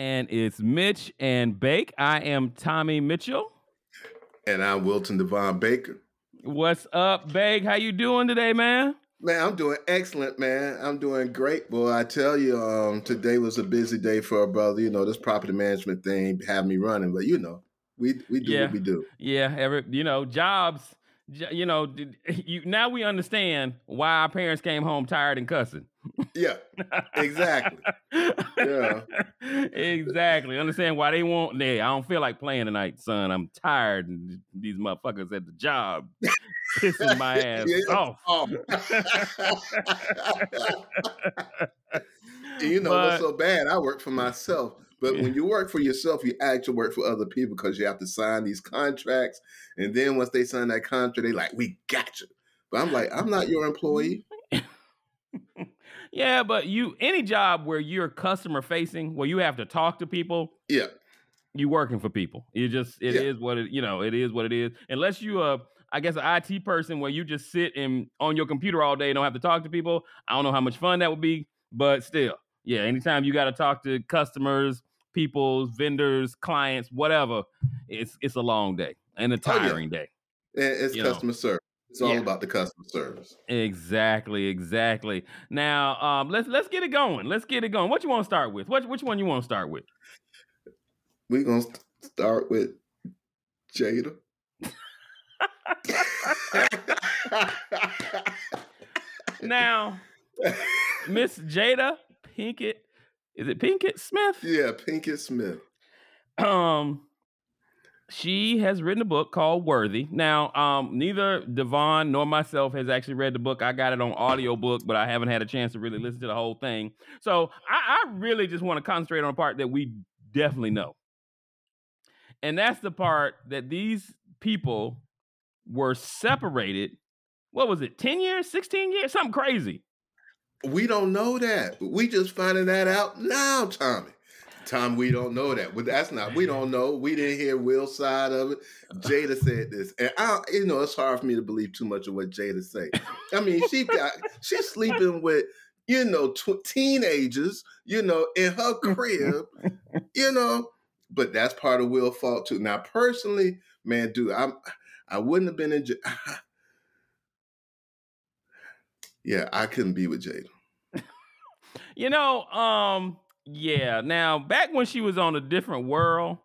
and it's Mitch and Bake. I am Tommy Mitchell. And I'm Wilton Devon Baker. What's up, Bake? How you doing today, man? Man, I'm doing excellent, man. I'm doing great, boy. I tell you, um, today was a busy day for a brother. You know, this property management thing had me running, but you know, we we do Yeah. what we do. Yeah, every you know, jobs. You know, you now we understand why our parents came home tired and cussing. Yeah, exactly. Yeah. exactly. Understand why they want. Hey, I don't feel like playing tonight, son. I'm tired. And these motherfuckers at the job pissing my ass Yeah. off. Oh. you know But- what's so bad? I work for myself. But when you work for yourself, you actually work for other people because you have to sign these contracts. And then once they sign that contract, they like, we got you. But I'm like, I'm not your employee. Yeah, but you any job where you're customer facing, where you have to talk to people, Yeah. you working for people. You just it is Yeah. what it you know it is what it is. Unless you uh I guess an IT person where you just sit and on your computer all day and don't have to talk to people. I don't know how much fun that would be, but still, yeah. Anytime you got to talk to customers, people, vendors, clients, whatever, it's it's a long day and a Oh, yeah. tiring day. It's You know. customer service. It's all Yeah. about the customer service. Exactly, exactly. Now, um, let's let's get it going. Let's get it going. What you want to start with? What which one you want to start with? We're going to start with Jada. Now, Miss Jada Pinkett, is it Pinkett Smith? yeah, Pinkett Smith. Um, she has written a book called Worthy. Now, um, neither Devon nor myself has actually read the book. I got it on audiobook, but I haven't had a chance to really listen to the whole thing. So I, I really just want to concentrate on a part that we definitely know. And that's the part that these people were separated. What was it, 10 years, 16 years? Something crazy. We don't know that. We just finding that out now, Tommy. Tom, we don't know that. But that's not. We don't know. We didn't hear Will's side of it. Jada said this, and I, you know, it's hard for me to believe too much of what Jada say. I mean, she got she's sleeping with you know tw- teenagers, you know, in her crib, you know. But that's part of Will's fault too. Now, personally, man, dude, I'm I wouldn't have been in. Yeah, I couldn't be with Jada. You know, um, yeah. Now, back when she was on a different world,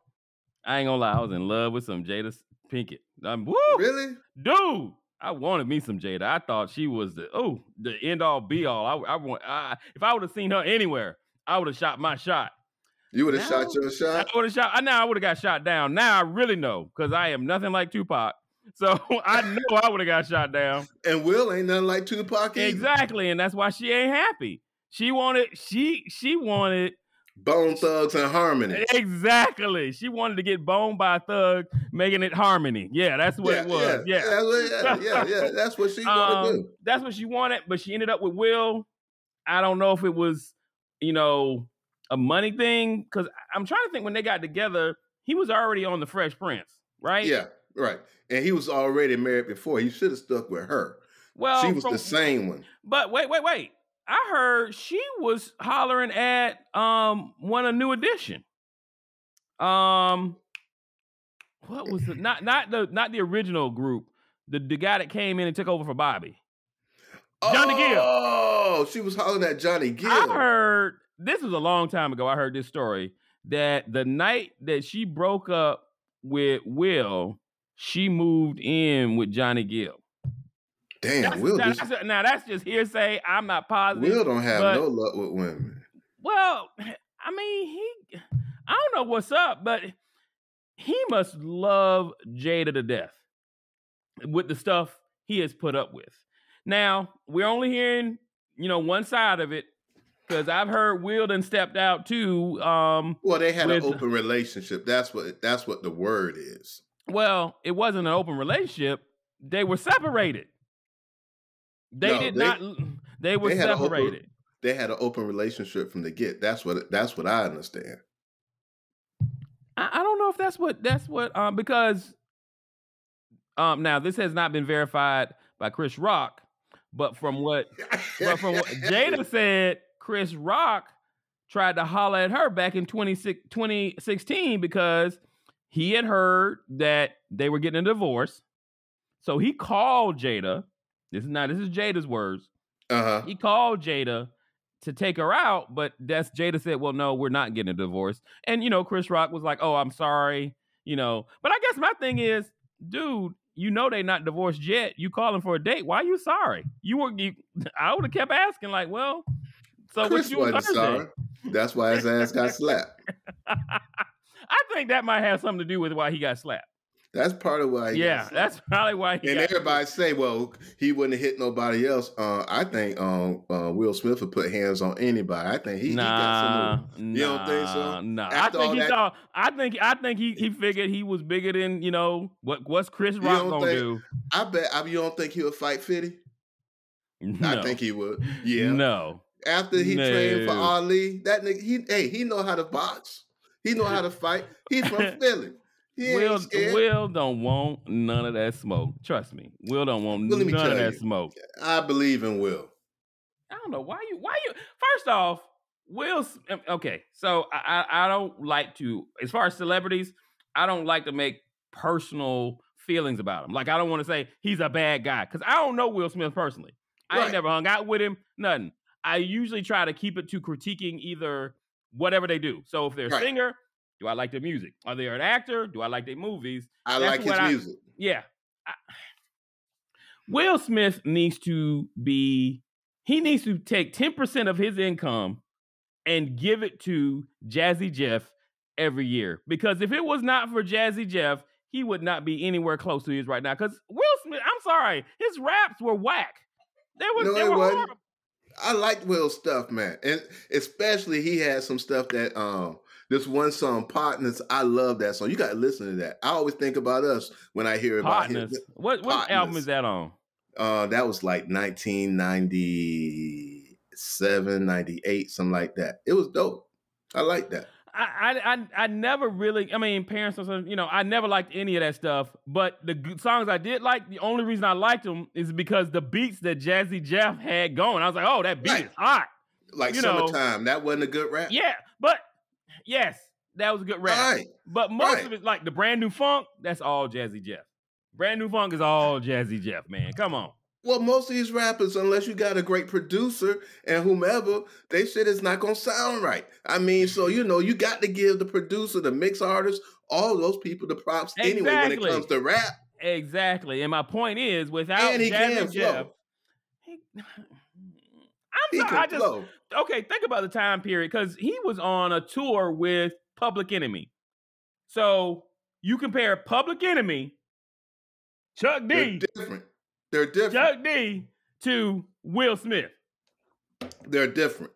I ain't gonna lie, I was in love with some Jada Pinkett. I'm, woo, Really? dude. I wanted me some Jada. I thought she was the oh the end all be all. I, I want. I, if I would have seen her anywhere, I would have shot my shot. You would have shot your shot. I would have shot. I now I would have got shot down. Now I really know because I am nothing like Tupac. So I know I would have got shot down. And Will ain't nothing like Tupac either. Exactly, and that's why she ain't happy. She wanted she she wanted Bone Thugs-n-Harmony. exactly. She wanted to get boned by a thug, making it harmony. Yeah, that's what it was. Yeah, what- yeah, yeah, yeah. That's what she want to Um, do. that's what she wanted, but she ended up with Will. I don't know if it was, you know, a money thing because I'm trying to think when they got together, he was already on the Fresh Prince, right? Yeah, right. And he was already married before. He should have stuck with her. Well, she was from- the same one. But wait, wait, wait. I heard she was hollering at um one a new edition. Um what was it? Not not the not the original group. The the guy that came in and took over for Bobby. Johnny Gill. Oh, she was hollering at Johnny Gill. I heard this was a long time ago. I heard this story that the night that she broke up with Will, she moved in with Johnny Gill. Damn, That's- Will, now, just, that's, now that's just hearsay. I'm not positive. Will don't have but- no luck with women. Well, I mean, he I don't know what's up, but he must love Jada to death with the stuff he has put up with. Now, we're only hearing, you know, one side of it because I've heard Will stepped out too. Um, Well, they had with- an open relationship. That's what that's what the word is. Well, it wasn't an open relationship. They were separated. They No, did they- not. They were they an open- separated. They had an open relationship from the get. That's what that's what I understand. I, I don't know if that's what that's what um because um now this has not been verified by Chris Rock, but from what but from what Jada said, Chris Rock tried to holler at her back in 2016 because he had heard that they were getting a divorce. So he called Jada. This is not this is Jada's words. Uh-huh. He called Jada to take her out, but that's Jada said, "Well, no, we're not getting a divorce." And you know, Chris Rock was like, "Oh, I'm sorry," you know. But I guess my thing is, dude, you know they not divorced yet. You calling for a date? Why are you sorry? You were you. I would have kept asking, like, well, so Chris what you wasn't Thursday? sorry. That's why his ass got slapped. I think that might have something to do with why he got slapped. That's part of why. He yeah, slapped. that's probably why he And everybody say, well, he wouldn't have hit nobody else. Uh, I think um, uh, Will Smith would put hands on anybody. I think he, he got Nah. You don't think so? nah, Nah, I After think he that- thought. I think. I think he he figured he was bigger than you know what. What's Chris Rock gonna think- do? I bet. I, you don't think he would fight Fitty? No, I think he would. Yeah. No, After he trained for Ali, that nigga, he hey, he know how to box. He know how to fight. He's from Philly. He Will. Will don't want none of that smoke. Trust me, Will don't want Well, none of that you. smoke. I believe in Will. I don't know why you why you first off, Will um, okay, so I, I I don't like to as far as celebrities, I don't like to make personal feelings about him. Like I don't want to say he's a bad guy because I don't know Will Smith personally. I ain't never hung out with him, nothing. I usually try to keep it to critiquing either whatever they do. So if they're a Right. singer, do I like their music? Are they an actor? Do I like their movies? I That's like his I- music. Yeah. I- Will Smith needs to be, he needs to take 10% of his income and give it to Jazzy Jeff every year. Because if it was not for Jazzy Jeff, he would not be anywhere close to his right now. Because Will Smith, I'm sorry, his raps were whack. They were, No, they were horrible. I liked Will's stuff, man, and especially he had some stuff that um this one song partners. I love that song. You got to listen to that. I always think about us when I hear about him. Partners. What, what album is that on? Uh, that was like 1997, 98, something like that. It was dope. I like that. I, I I never really. I mean, parents, or something, you know, I never liked any of that stuff. But the songs I did like, the only reason I liked them is because the beats that Jazzy Jeff had going. I was like, oh, that beat Right. is hot. Like You know- summertime. that wasn't a good rap. Yeah, but yes, that was a good rap. Right. But most right. of it, like the brand new funk, that's all Jazzy Jeff. Brand new funk is all Jazzy Jeff, man. Come on. Well, most of these rappers, unless you got a great producer and whomever, they shit is not gonna sound right. I mean, so mm-hmm. you know, you got to give the producer, the mix artist, all those people the props anyway when it comes to rap. Exactly. And my point is, without And he can Jeff, flow. he, I'm sorry, I just flow. okay, think about the time period because he was on a tour with Public Enemy. So you compare Public Enemy, Chuck They're D, different. They're different. Chuck D to Will Smith. They're different.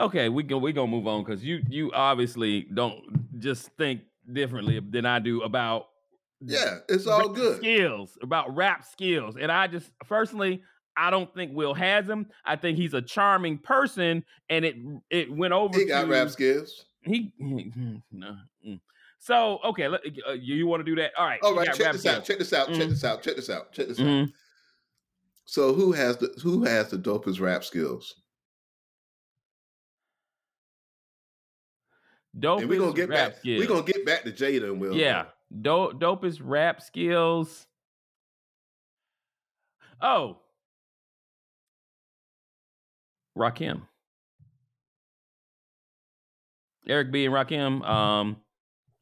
Okay, we go we gonna move on because you you obviously don't just think differently than I do about Yeah, it's all good. skills about rap skills, and I just personally. I don't think Will has him. I think he's a charming person, and it it went over. He got rap skills. He, he- hmm, no. Mm. So okay, let, uh, you, want to do that? All right. All right, got check this out. skills. Check this out. Check this out. Check this out. Check this out. So who has the who has the dopest rap skills? Dopest and we're gonna get rap back. skills. We're gonna get back to Jada and Will. yeah, Do- dopest rap skills. Oh, Rakim. Eric B and Rakim. Um,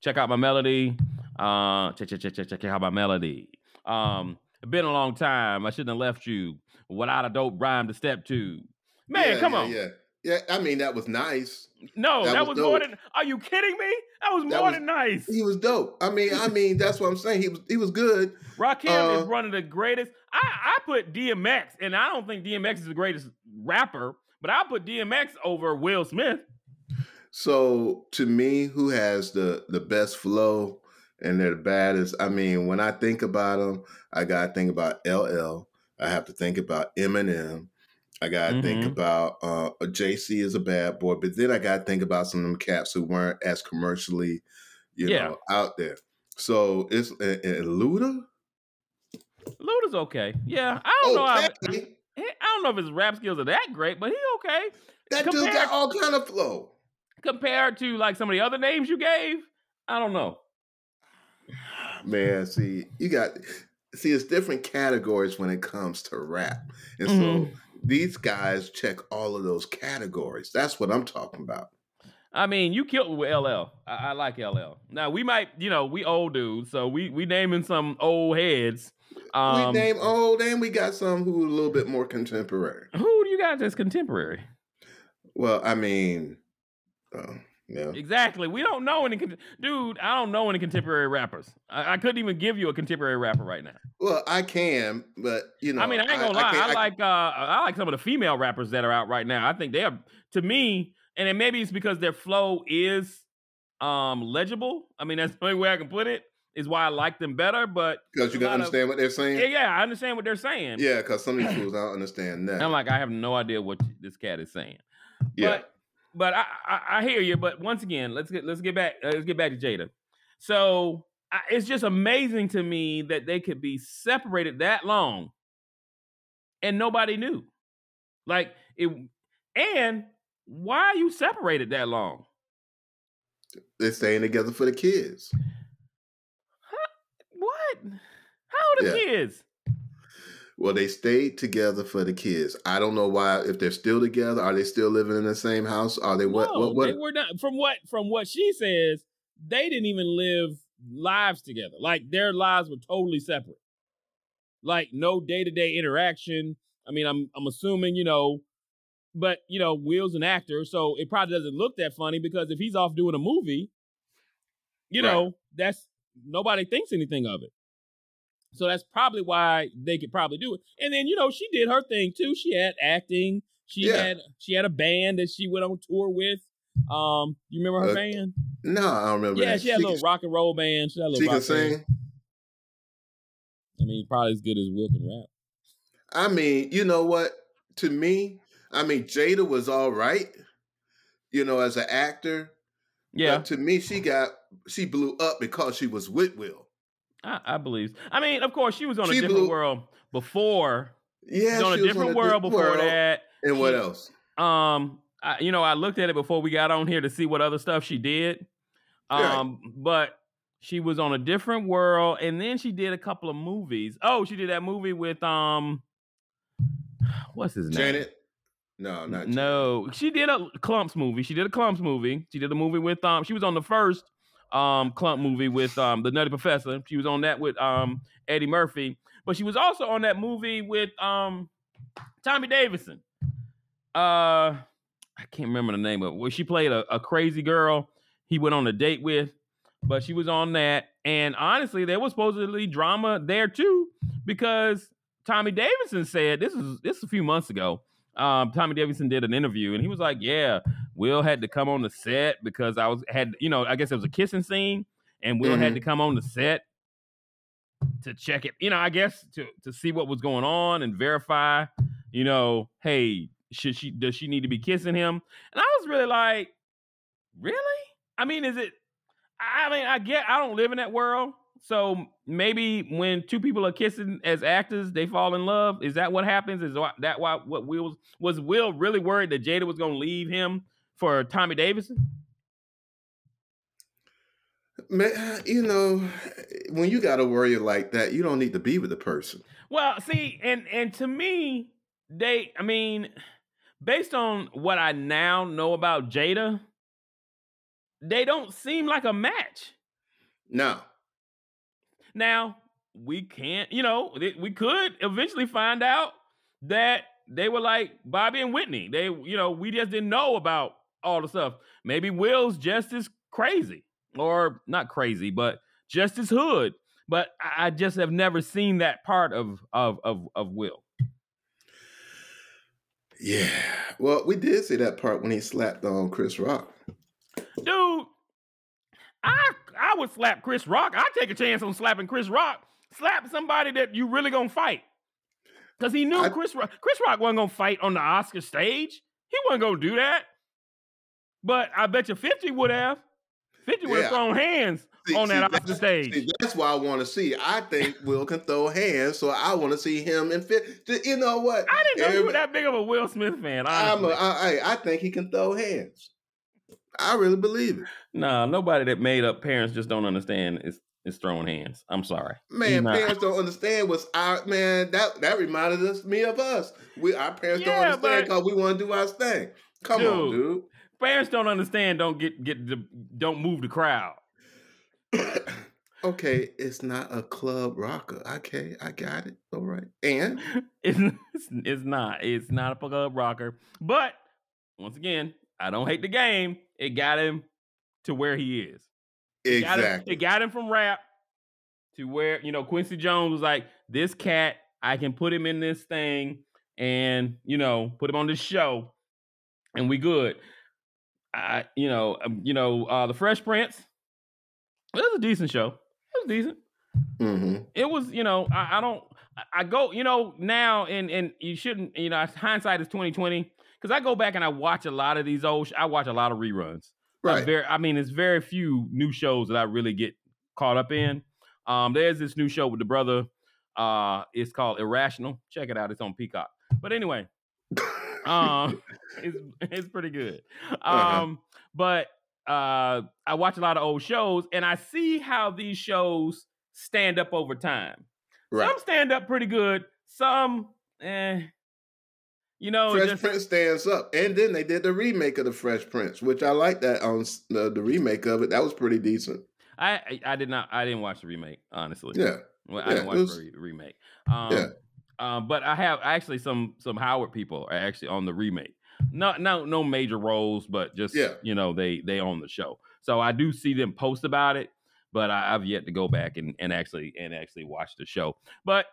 check out my melody. Uh, check check check check check out my melody. Um, it's been a long time. I shouldn't have left you without a dope rhyme to step to. Man, Yeah, come yeah, on. Yeah, yeah. I mean, that was nice. No, That that, was was, more than. Are you kidding me? That was That more was- than nice. He was dope. I mean, I mean, that's what I'm saying. He was he was good. Rakim is Uh, one of the greatest. I, I put DMX, and I don't think DMX is the greatest rapper, but I put DMX over Will Smith. So to me, who has the the best flow and they're the baddest? I mean, when I think about them, I gotta think about LL. I have to think about Eminem. I gotta think Mhm. about uh, Jay-Z is a bad boy, but then I gotta think about some of them cats who weren't as commercially, you Yeah. know, out there. So it's and, and Luda. Luda's okay. Yeah, I don't know. How, Okay, I don't know if his rap skills are that great, but he okay. That dude got all kind of flow. Compared to like some of the other names you gave, I don't know. Man, see, you got see, it's different categories when it comes to rap, and so Mhm. these guys check all of those categories. That's what I'm talking about. I mean, you killed with LL. I, I like LL. Now we might, you know, we old dudes, so we we naming some old heads. Um, we name old, and we got some who are a little bit more contemporary. who do you got that's contemporary? Well, I mean, yeah, Exactly. We don't know any, con- dude. I don't know any contemporary rappers. I, I couldn't even give you a contemporary rapper right now. well, I can, but you know, I mean, I ain't gonna lie. I, can't- like uh, I like some of the female rappers that are out right now. I think they are to me, and then maybe it's because their flow is um legible. I mean, that's the only way I can put it. Is why I like them better. But because you can lot of- understand what they're saying. yeah, yeah, I understand what they're saying. Yeah, because some of these fools I don't understand that. I'm like, I have no idea what this cat is saying. yeah, But but I, I I hear you. But once again, let's get let's get back uh, let's get back to Jada. So I, it's just amazing to me that they could be separated that long, and nobody knew. Like it, and why are you separated that long? they're staying together for the kids. Huh? What? How old are Yeah. kids? Well, they stayed together for the kids. I don't know why. If they're still together, are they still living in the same house? Are they what? no, what? What? they were not. From what from what she says, they didn't even live lives together. Like their lives were totally separate. Like no day to day interaction. I mean, I'm I'm assuming you know, but you know, Will's an actor, so it probably doesn't look that funny because if he's off doing a movie, you Right. know, that's nobody thinks anything of it. So that's probably why they could probably do it. And then you know, she did her thing too. She had acting. She Yeah. had she had a band that she went on tour with. Um, you remember her Uh, band? No, I don't remember. Yeah, that. she had a can- little rock and roll band. She had a little She can rock band. I mean, probably as good as Will can rap. I mean, you know what? To me, I mean, Jada was all right. You know, as an actor. Yeah, But to me, she got she blew up because she was with Will. I, I believe. I mean, of course, she was on a different blew- world before. Yeah, She was on a she was different on world before world. that. And what else? Um, I, you know, I looked at it before we got on here to see what other stuff she did. Right. Um, but she was on a different world, and then she did a couple of movies. Oh, she did that movie with um, what's his name? Janet? No, not Janet. No, she did a Klumps movie. She did a Klumps movie. She did a movie with um. She was on the first um Klump movie with um the Nutty Professor. She was on that with um Eddie Murphy, but she was also on that movie with um Tommy Davidson. Uh, I can't remember the name of it. Where she played a, a crazy girl. He went on a date with, but she was on that. And honestly, there was supposedly drama there too because Tommy Davidson said this is this is a few months ago um, Tommy Davidson did an interview and he was like, "Yeah, Will had to come on the set because I was had you know I guess it was a kissing scene and Will had Mhm. to come on the set to check it. You know, I guess to to see what was going on and verify. You know, hey, should she does she need to be kissing him? And I was really like, really? I mean, is it? I mean, I get I don't live in that world. So maybe when two people are kissing as actors, they fall in love. Is that what happens? Is that why what Will was was Will really worried that Jada was going to leave him for Tommy Davidson? Man, you know, when you got a warrior like that, you don't need to be with the person. Well, see, and and to me, they, I mean, based on what I now know about Jada, they don't seem like a match. No, Now, we can't, you know, we could eventually find out that they were like Bobby and Whitney. They, you know, we just didn't know about all the stuff. Maybe Will's just as crazy, or not crazy, but just as hood. But I I just have never seen that part of of of, of Will. yeah. Well, we did see that part when he slapped on Chris Rock. dude. I I would slap Chris Rock. I'd take a chance on slapping Chris Rock. Slap somebody that you really gonna fight. Cause he knew I- Chris Rock. Chris Rock wasn't gonna fight on the Oscar stage. He wasn't gonna do that. But I bet you 50 would have. 50 would have Yeah. thrown hands See- on see, that off the that's- stage. See, that's why I want to see. I think Will can throw hands, so I want to see him and fit. You know what? I didn't know you were that big of a Will Smith fan. I'm a, Honestly. I, I I think he can throw hands. I really believe it. Nah, nobody that made up parents just don't understand is is throwing hands. I'm sorry. Man, Nah. parents don't understand what's our man. That that reminded us me of us. We our parents Yeah, don't understand because we want to do our thing. Come on, Dude. Parents don't understand. Don't get get the don't move the crowd. okay, it's not a club rocker. Okay, I got it. All right, and It's, it's it's not. It's not a club rocker. But once again, I don't hate the game. It got him to where he is. It got him- exactly. it got him from rap to where you know Quincy Jones was like, this cat, I can put him in this thing and you know put him on this show, and we good. I you know um, you know uh, the Fresh Prince. It was a decent show. It was decent. hmm It was you know I, I don't I- I go you know now and and you shouldn't you know hindsight is twenty twenty because I go back and I watch a lot of these old sh- I watch a lot of reruns. I Right. very, I mean, it's very few new shows that I really get caught up in. Um, there's this new show with the brother. Uh, it's called Irrational. Check it out. It's on Peacock. But anyway, um, it's it's pretty good. Um, Uh-huh. but uh, I watch a lot of old shows, and I see how these shows stand up over time. right. Some stand up pretty good. Some, eh, you know, Fresh just- Prince stands up, and then they did the remake of the Fresh Prince, which I like that on the, the remake of it. That was pretty decent. I, I I did not. I didn't watch the remake, honestly. Yeah, Well, I Yeah, didn't watch was- the remake. Um, Yeah. Um, but I have actually some some Howard people are actually on the remake. No, no, no major roles, but just Yeah. you know they they own the show. So I do see them post about it, but I, I've yet to go back and, and actually and actually watch the show. But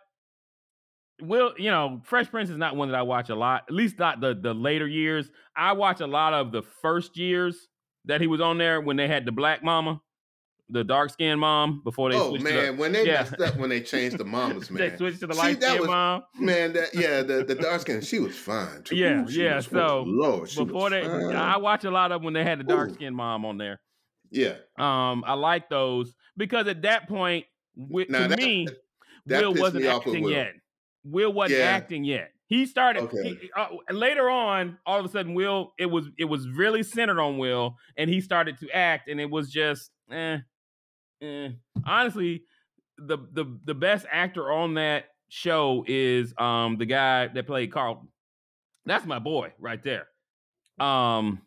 will you know Fresh Prince is not one that I watch a lot. At least not the the later years. I watch a lot of the first years that he was on there when they had the black mama, the dark skinned mom before they oh to the, man, when they yeah. messed up when they changed the mamas, man. they switched to the light skinned mom. Man, that yeah, the, the dark skin, she was fine too. Yeah, Ooh, yeah, was- so, Lord, she Before was they, fine. I watch a lot of when they had the dark skinned mom on there. yeah, Um, I like those because at that point, wi- Now to that- me, that Will wasn't acting Will. yet. Will wasn't Yeah. acting yet. He started Okay. he- uh, later on. All of a sudden, Will it was it was really centered on Will, and he started to act, and it was just eh, eh. Honestly, the the the best actor on that show is um the guy that played Carlton. That's my boy right there. Um,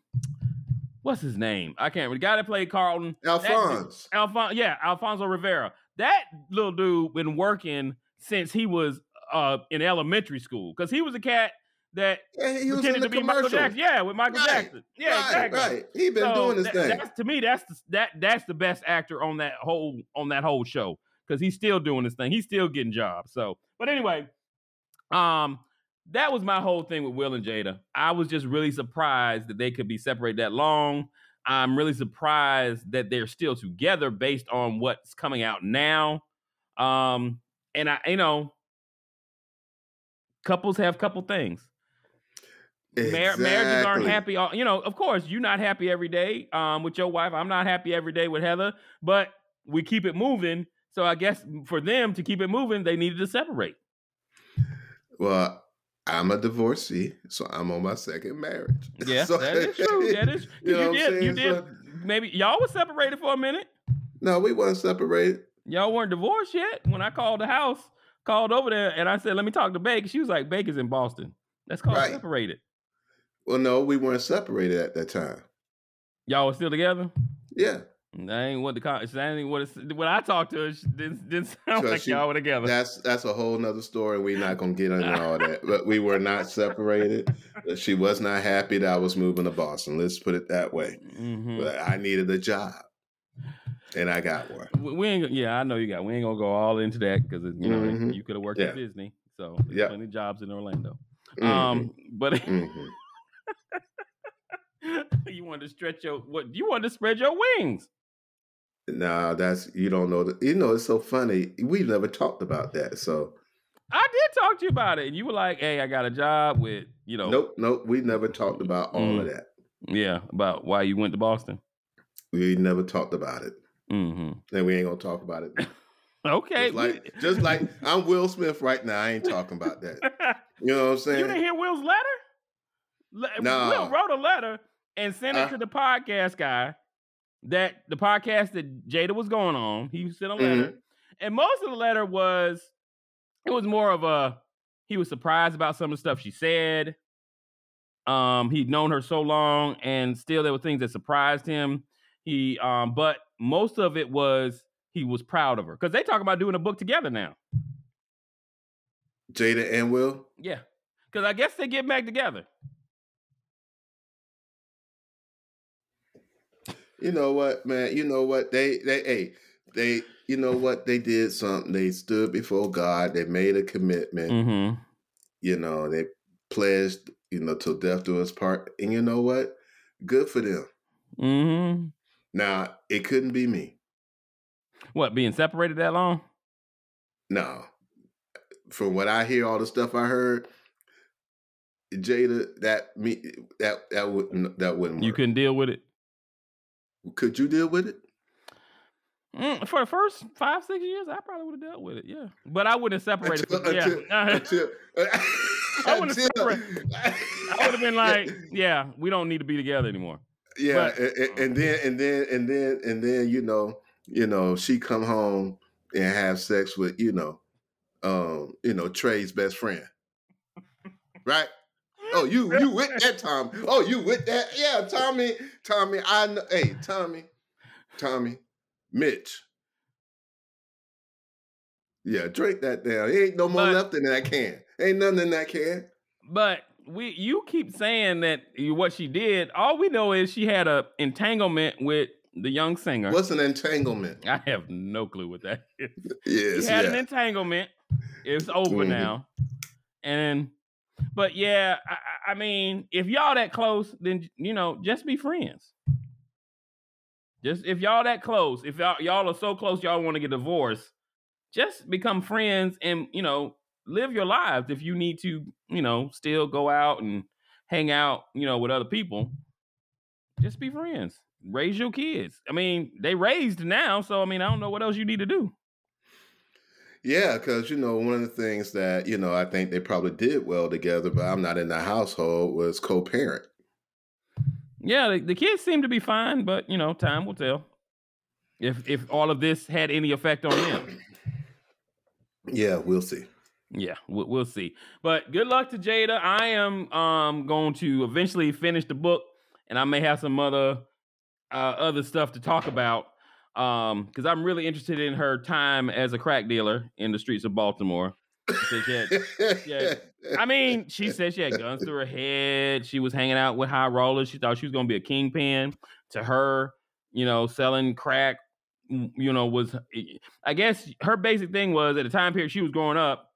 what's his name? I can't. remember. The guy that played Carlton. Alphonse. Alfon- yeah, Alfonso Ribeiro. That little dude been working since he was uh in elementary school because he was a cat that Yeah, he was pretended the to be Michael. Jackson. Yeah, with Michael Right, Jackson. Yeah, right, exactly. right. He been So doing his that- thing. That's to me. That's the, that that's the best actor on that whole on that whole show because he's still doing his thing. He's still getting jobs. So, but anyway, um, that was my whole thing with Will and Jada. I was just really surprised that they could be separated that long. I'm really surprised that they're still together based on what's coming out now. Um, and I, you know, couples have couple things. Mar- marriages aren't happy. all- You know, of course, you're not happy every day um, with your wife. I'm not happy every day with Heather, but we keep it moving. So I guess for them to keep it moving, they needed to separate. Well, I'm a divorcee, so I'm on my second marriage. Yeah, So- that is true. That is. You know You, what I'm did. You saying? did. Maybe y'all was separated for a minute. No, we weren't separated. Y'all weren't divorced yet. When I called the house, called over there, and I said, "Let me talk to Bake." She was like, "Bake is in Boston. That's called Right. separated." Well, no, we weren't separated at that time. Y'all were still together. Yeah, That ain't what the that ain't what it's, when I talked to her. Didn't, didn't sound like she- y'all were together. that's that's a whole nother story. We're not gonna get into all that. But we were not separated. She was not happy that I was moving to Boston. Let's put it that way. Mhm. But I needed a job, and I got one. We- ain't. Yeah, I know you got. We ain't gonna go all into that because you know Mhm. you could have worked Yeah. at Disney. So Yeah. plenty of jobs in Orlando. Mhm, Um, but mhm. you want to stretch your what? You want to spread your wings. Nah, that's you don't know. The, you know, it's so funny. We never talked about that. So I did talk to you about it, and you were like, "Hey, I got a job with you know." nope, nope. We never talked about all of Mm. that. Yeah, about why you went to Boston. We never talked about it, Mm-hmm. and we ain't gonna talk about it. Okay. Just like, just like I'm Will Smith right now. I ain't talking about that. You know what I'm saying? you didn't hear Will's letter? Le- No. Will wrote a letter and sent it Uh. to the podcast guy that the podcast that Jada was going on. He sent a letter. Mm-hmm. And most of the letter was it was more of a he was surprised about some of the stuff she said. Um, he'd known her so long, and still there were things that surprised him. He um, but most of it was he was proud of her because they talk about doing a book together now. Jada and Will. Yeah, because I guess they get back together. You know what, man? You know what? They they hey, they you know what? They did something. They stood before God. They made a commitment. Mm-hmm. You know, they pledged, you know, till death do us part. And you know what? Good for them. Mm-hmm. Now, it couldn't be me. What being separated that long? No. From what I hear, all the stuff I heard, Jada, that me that that wouldn't that wouldn't work. You couldn't deal with it Could you deal with it? Mm, for the first five six years. I probably would have dealt with it. Yeah, but I wouldn't have separated. Until, from, yeah, until, I would've until- I would have been like, yeah, we don't need to be together anymore. yeah, but- and, and- and then and then and then and then you know, you know, she come home and have sex with you know, um, you know, Trey's best friend, right? Oh, you you with that Tom? Oh, you with that? Yeah, Tommy, Tommy. I know. Hey, Tommy, Tommy, Mitch. Yeah, drink that down. Ain't no more But- left in that can. Ain't nothing in that can. But we, you keep saying that what she did. All we know is she had a entanglement with the young singer. What's an entanglement? I have no clue what that is. Yes, She had an entanglement. It's over Mhm. now. And but yeah, I, I- mean, if y'all that close, then you know, just be friends. Just if y'all that close, if y'all y'all are so close, y'all want to get divorced, just become friends and you know live your lives. If you need to, you know, still go out and hang out, you know, with other people, just be friends. Raise your kids. I mean, they raised now, so I mean, I don't know what else you need to do. Yeah, because you know one of the things that you know I think they probably did well together, but I'm not in the household was co-parent. Yeah, the, the kids seem to be fine, but you know, time will tell. If if all of this had any effect on them, Yeah, we'll see. yeah, we'll, we'll see. But good luck to Jada. I am um going to eventually finish the book, and I may have some other uh, other stuff to talk about. Um, because I'm really interested in her time as a crack dealer in the streets of Baltimore. She said she had- I mean, she said she had guns to her head. She was hanging out with high rollers. She thought she was going to be a kingpin. To her, you know, selling crack, you know, was I guess her basic thing was at the time period she was growing up,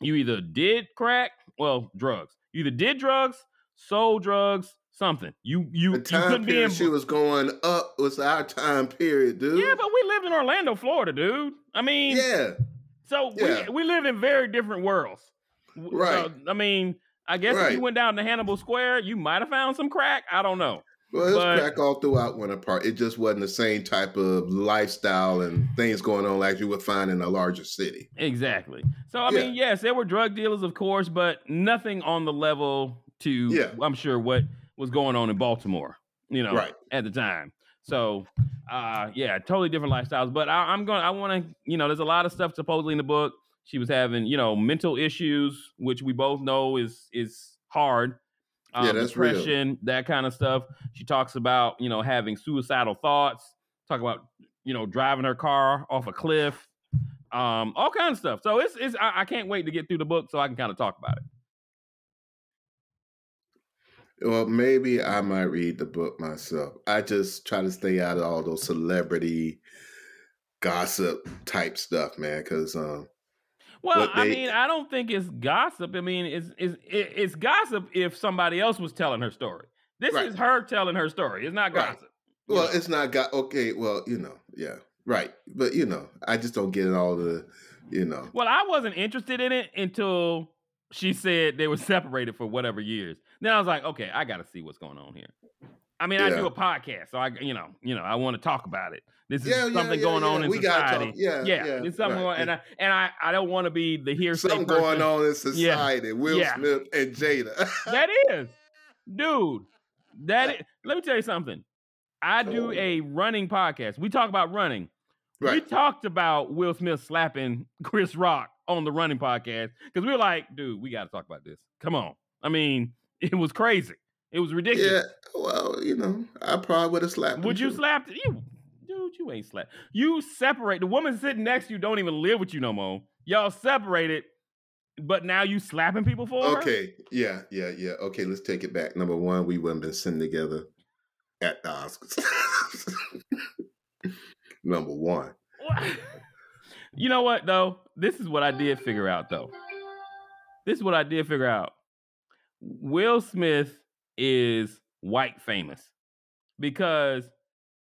you either did crack, well, drugs. You either did drugs, sold drugs, something. You you, the you time couldn't be in. period she was going up was our time period, dude. Yeah, but we lived in Orlando, Florida, dude. I mean, yeah, So Yeah. we we live in very different worlds. Right. So, I mean, I guess if you went down to Hannibal Square, you might have found some crack. I don't know. well, it was But- crack all throughout Winter Park. It just wasn't the same type of lifestyle and things going on like you would find in a larger city. Exactly. So I Yeah. mean, yes, there were drug dealers, of course, but nothing on the level to Yeah. I'm sure what was going on in Baltimore. You know, Right. at the time. So, uh, yeah, totally different lifestyles. But I, I'm going. I want to. You know, there's a lot of stuff supposedly in the book. She was having, you know, mental issues, which we both know is is hard. Um, Yeah, that's real. depression, that kind of stuff. She talks about, you know, having suicidal thoughts. Talk about, you know, driving her car off a cliff. Um, all kinds of stuff. So it's it's. I, I can't wait to get through the book so I can kind of talk about it. Well, maybe I might read the book myself. I just try to stay out of all those celebrity gossip type stuff, man. Because um, Well, What I mean, I don't think it's gossip. I mean, it's it's it's gossip if somebody else was telling her story. This Right. is her telling her story. It's not gossip. you well, know. it's not got okay. Well, you know, yeah, right. But you know, I just don't get all the, you know, Well, I wasn't interested in it until she said they were separated for whatever years. Then I was like, okay, I got to see what's going on here. I mean, I do a podcast, so I, you know, you know, I want to talk about it. This is Yeah, yeah, something yeah, going on yeah. in We society. Yeah, yeah, yeah, it's something right, going, and I and I, I don't want to be the hearsay Something person. going on in society. Will Yeah. Smith and Jada. That is, dude. That is, let me tell you something. I do oh. a running podcast. We talk about running. We talked about Will Smith slapping Chris Rock on the running podcast because we were like, dude, we got to talk about this. Come on. I mean, it was crazy. It was ridiculous. Yeah. Well, you know, I probably would have slapped. him Would you too. slap you? Dude, you ain't slap. You separate. The woman sitting next to you don't even live with you no more. Y'all separated, but now you slapping people for her? Okay. Yeah. Yeah. Yeah. Okay. Let's take it back. Number one, we wouldn't been sitting together at the Oscars. Number one. You know what though? This is what I did figure out though. This is what I did figure out. Will Smith is white famous because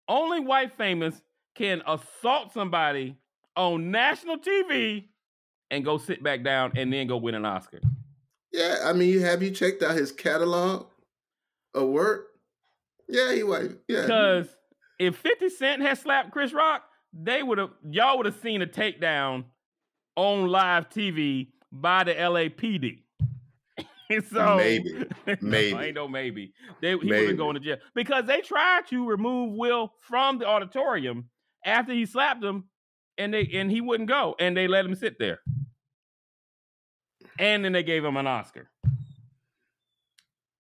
only white famous can assault somebody on national TV and go sit back down and then go win an Oscar. Yeah. I mean, have you checked out his catalog of work? Yeah. He white. Yeah. Because if 50 Cent had slapped Chris Rock, they would have y'all would have seen a takedown on live TV by the LAPD. so Maybe. Maybe. ain't no maybe. They he Maybe. gone to jail because they tried to remove Will from the auditorium after he slapped him, and they and he wouldn't go, and they let him sit there. And then they gave him an Oscar.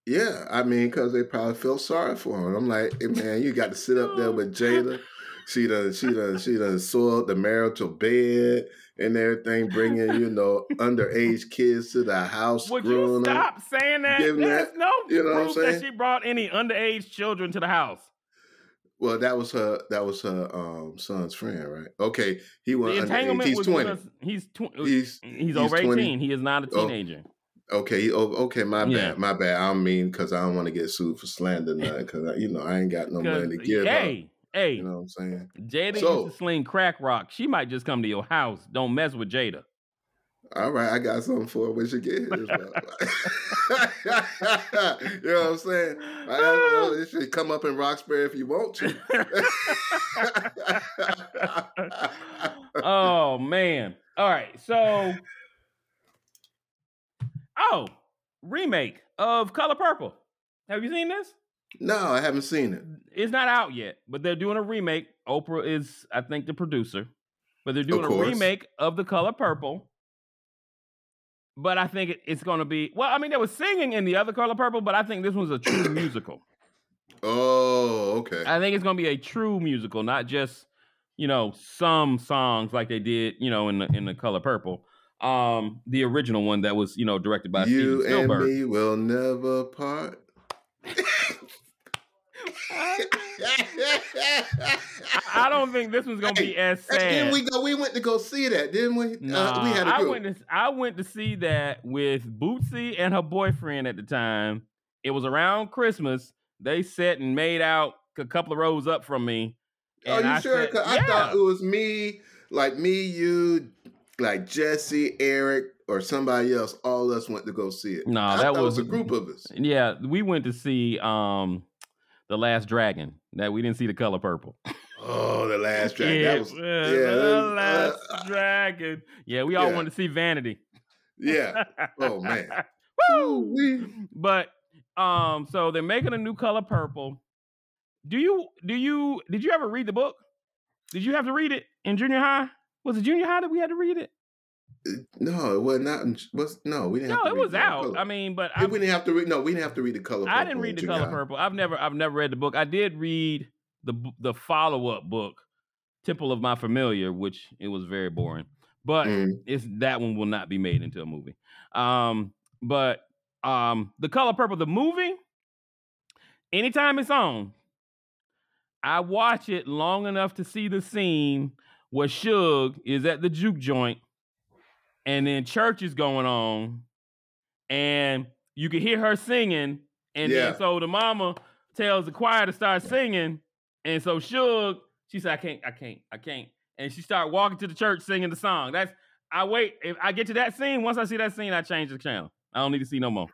Yeah, I mean, because they probably felt sorry for him. I'm like, hey, man, you got to sit up there with Jada. She done, she done, she done soiled the marital bed and everything, bringing you know underage kids to the house, Would you stop saying that? There's that- no you know what I'm proof that she brought any underage children to the house. Well, that was her. That was her um, son's friend, right? Okay, he was The entanglement He's was twenty. Us, he's tw- He's he's, he's over 20. eighteen. He is not a Oh. teenager. okay. Oh, okay, my bad, Yeah. my bad. I don't mean because I don't want to get sued for slander, nothing. Because you know I ain't got no money to give. hey, hey, you know what I'm saying? Jada So- used to sling crack rock. She might just come to your house. Don't mess with Jada. All right, I got something for her when she get here. you know what I'm saying? I it should come up in Roxbury if you want to. oh man. All right. So Oh, remake of Color Purple. Have you seen this? No, I haven't seen it. It's not out yet, but they're doing a remake. Oprah is, I think, the producer, but they're doing a remake of The Color Purple. But I think it's going to be well. I mean, there was singing in the other Color Purple, but I think this one's a true musical. Oh, okay. I think it's going to be a true musical, not just you know some songs like they did, you know, in the in the Color Purple. Um, the original one that was you know directed by you Steven and me will never part. I don't think this was going to be as sad. We go? We went to go see that, didn't we? Nah, uh, we had a I group. went to I went to see that with Bootsy and her boyfriend at the time. It was around Christmas. They sat and made out a couple of rows up from me. Are you I sure? said, I thought it was me, like me, you, like Jesse, Eric, or somebody else. All us went to go see it. No, I that was was- a group of us. Yeah, we went to see um the Last Dragon. That we didn't see the color purple. Oh, the last track. Yeah, that was yeah, the Last uh, Dragon. Yeah, we all yeah. wanted to see Vanity. yeah. Oh man. Woo! But um, so they're making a new color purple. Do you do you did you ever read the book? Did you have to read it in junior high? Was it junior high that we had to read it? No, it was not. in- Was no, we didn't. No, have to it read was the out. Color. I mean, but we didn't have to read. No, we didn't have to read the color. Purple I didn't read the color high. purple. I've never I've never read the book. I did read the the follow up book, Temple of My Familiar, which it was very boring. But Mm. it's that one will not be made into a movie. Um, but um, the color purple, the movie, anytime it's on, I watch it long enough to see the scene where Shug is at the juke joint, and then church is going on, and you can hear her singing, and Yeah. then so the mama tells the choir to start singing, and so Shug, she said, "I can't, I can't, I can't," and she started walking to the church singing the song. That's I wait. If I get to that scene, once I see that scene, I change the channel. I don't need to see no more.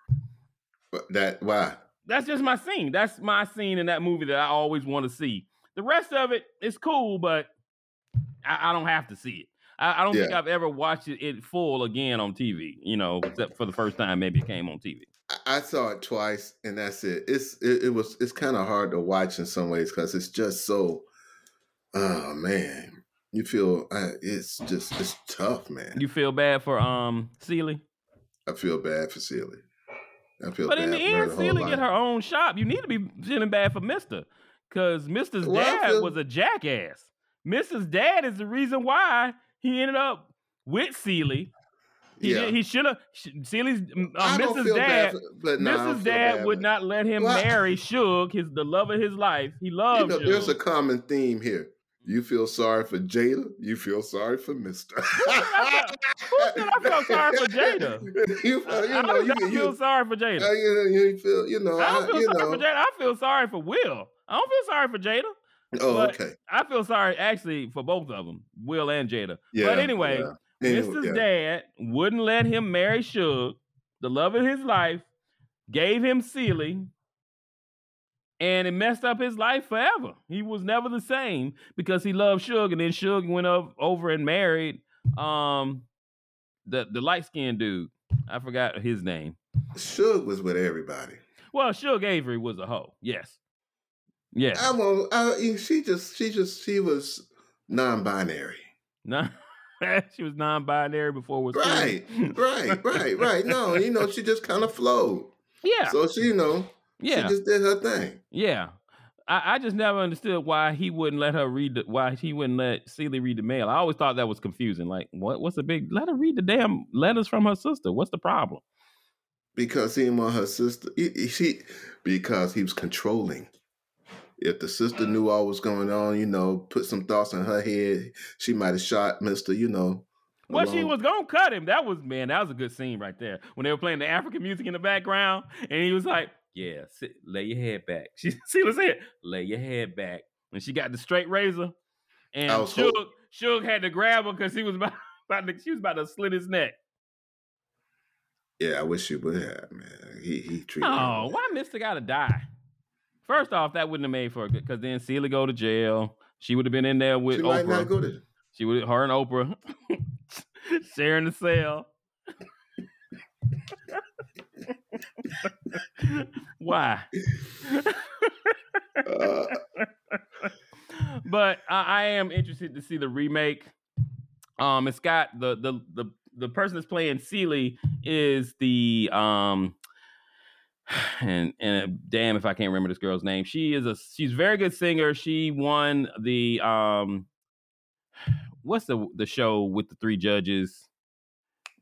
But that why? that's just my scene. That's my scene in that movie that I always want to see. The rest of it is cool, but I, I don't have to see it. I, I don't think I've ever watched it full again on TV. You know, except for the first time maybe it came on TV. I- saw it twice, and that's it. It's it, it was it's kind of hard to watch in some ways because it's just so. Oh man, you feel uh, it's just it's tough, man. You feel bad for um Celie, I feel bad for Celie. I feel but bad in the end, Celie get her own shop. You need to be feeling bad for Mister, because Mister's Well, dad feel- was a jackass. Mrs. dad is the reason why he ended up with Celie. He yeah. did, he should have Celie's uh, Mrs. feel Dad. for, but no, Mrs. Dad would not let him Well, marry Shug, his the love of his life. He You loved know, there's a common theme here. You feel sorry for Jada. You feel sorry for Mister. Who said I felt sorry for Jada? you, feel- I you know, don't you, feel you, sorry for Jada. uh, you, you feel, you know, I don't I- feel you sorry know. for Jada. I feel sorry for Will. I don't feel sorry for Jada. Oh, but- okay. I feel sorry actually for both of them, Will and Jada. Yeah. but anyway, yeah. Anyway, Mrs. yeah. Dad wouldn't let him marry Shug, the love of his life, gave him Celie, and it messed up his life forever. He was never the same because he loved Shug, and then Shug went up, over and married um the the light skinned dude. I forgot his name. Shug was with everybody. Well, Shug Avery was a hoe. Yes. Yes. I won't. I, she just, she just, she was non-binary. No, she was non-binary before it was. Right, right, right, right. No, you know, she just kind of flowed. Yeah. So she, you know, yeah. she just did her thing. Yeah. I, I just never understood why he wouldn't let her read the why he wouldn't let Celie read the mail. I always thought that was confusing. Like, what what's the big let her read the damn letters from her sister? What's the problem? because he didn't want her sister. He, he- she because he was controlling. If the sister mm. knew all was going on, you know, put some thoughts in her head, she might have shot Mister. You know. Well, she was gonna cut him. That was man, that was a good scene right there. When they were playing the African music in the background, and he was like, Yeah, sit, lay your head back. She Celie said, lay your head back. And she got the straight razor. And was Shug, Shug had to grab her because he was about, about to, she was about to slit his neck. Yeah, I wish she would have, man. He he treated. Oh, why Mister gotta die? First off, that wouldn't have made for a good because then Celia go to jail. She would have been in there with She might Oprah. not go to. She would her and Oprah sharing the cell. Why? Uh, but I, I am interested to see the remake. Um, it's got the the the the person that's playing Celie is the um, and and damn if I can't remember this girl's name. She is a she's a very good singer. She won the um, what's the the show with the three judges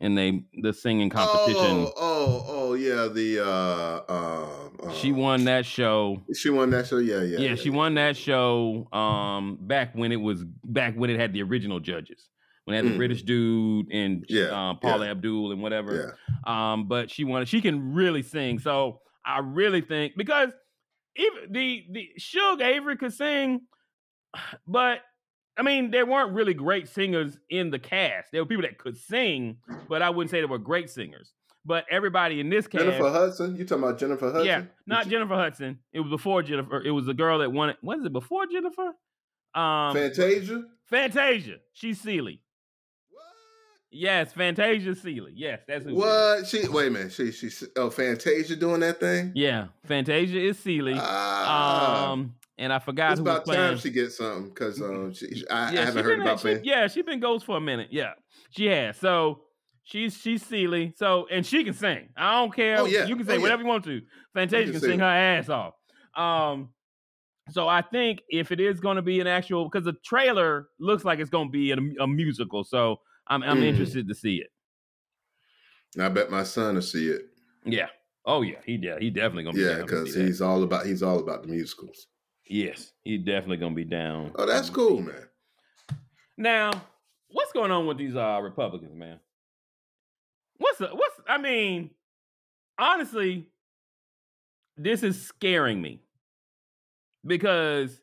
and they the singing competition. Oh, oh, oh, yeah. The uh, uh, uh, She won that show. She won that show. Yeah, yeah. yeah, she won that show um back when it was back when it had the original judges. When it had the Mhm. British dude and Yeah, um, Paula yeah. Abdul and whatever. Yeah. Um, but she wanted she can really sing. So I really think because even the the Shug Avery could sing, but I mean, there weren't really great singers in the cast. There were people that could sing, but I wouldn't say they were great singers. But everybody in this cast, Jennifer Hudson. You talking about Jennifer Hudson? yeah, not Jennifer Hudson. It was before Jennifer. It was the girl that won it. Was it before Jennifer? Um, Fantasia. Fantasia. She's Celie. Yes, Fantasia Celie. Yes, that's who. What? She wait a minute. She she oh Fantasia doing that thing? Yeah, Fantasia is Celie. Ah, um, and I forgot it's about time she gets something because um she, she- I, I yeah, she haven't heard about Fan- yeah, she's been ghost for a minute. Yeah, she has. So she's she's Celie. So and she can sing. I don't care. Oh, yeah. you can Oh, say yeah. whatever you want to. Fantasia can can sing sing. her ass off. Um, so I think if it is going to be an actual, because the trailer looks like it's going to be a, a musical. So I'm I'm Mm. interested to see it. I bet my son will see it. Yeah. Oh yeah, he de- he definitely gonna be Yeah, because that. he's all about he's all about the musicals. yes, he definitely gonna be down. Oh, that's cool, man. Now, what's going on with these uh Republicans, man? What's the, what's I mean, honestly, this is scaring me because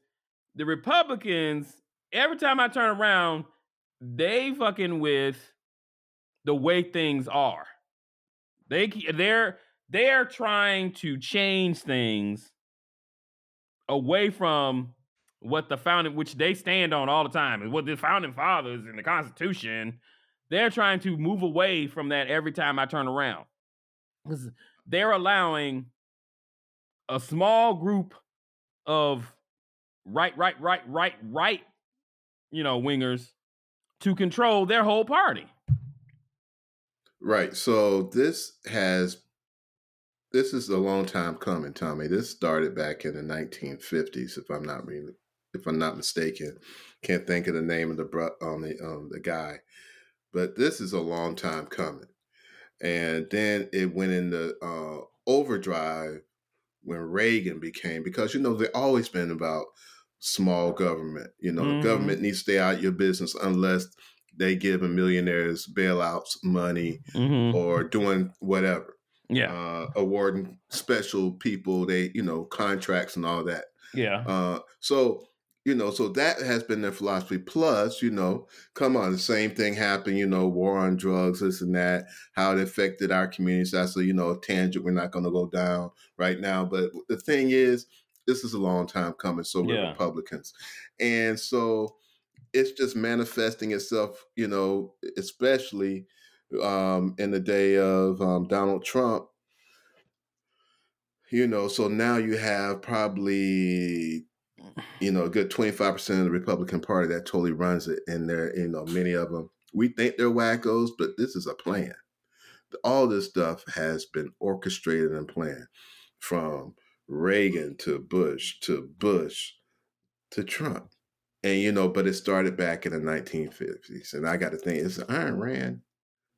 the Republicans, every time I turn around, they fucking with the way things are. They they're they're trying to change things away from what the founding, which they stand on all the time, is what the founding fathers and the Constitution. They're trying to move away from that every time I turn around because they're allowing a small group of right, right, right, right, right, you know, wingers to control their whole party. Right. So this has this is a long time coming, Tommy. This started back in the 1950s, if I'm not really, if I'm not mistaken. Can't think of the name of the um, the um, the guy, but this is a long time coming. And then it went into uh, overdrive when Reagan became because you know they've always been about small government. You know, Mhm. the government needs to stay out of your business unless they giving millionaires bailouts money Mm-hmm. or doing whatever Yeah, uh, awarding special people they you know contracts and all that yeah, uh, so you know so that has been their philosophy plus you know come on the same thing happened you know war on drugs this and that how it affected our communities that's a you know a tangent we're not going to go down right now but the thing is this is a long time coming so we're Yeah. republicans. And so it's just manifesting itself you know especially um, in the day of um, donald trump. You know so now you have probably you know a good 25% of the republican party that totally runs it and they're you know many of them we think they're wackos but this is a plan. All this stuff has been orchestrated and planned from reagan to bush to bush to trump and you know but it started back in the 1950s and i got to think it's Ayn Rand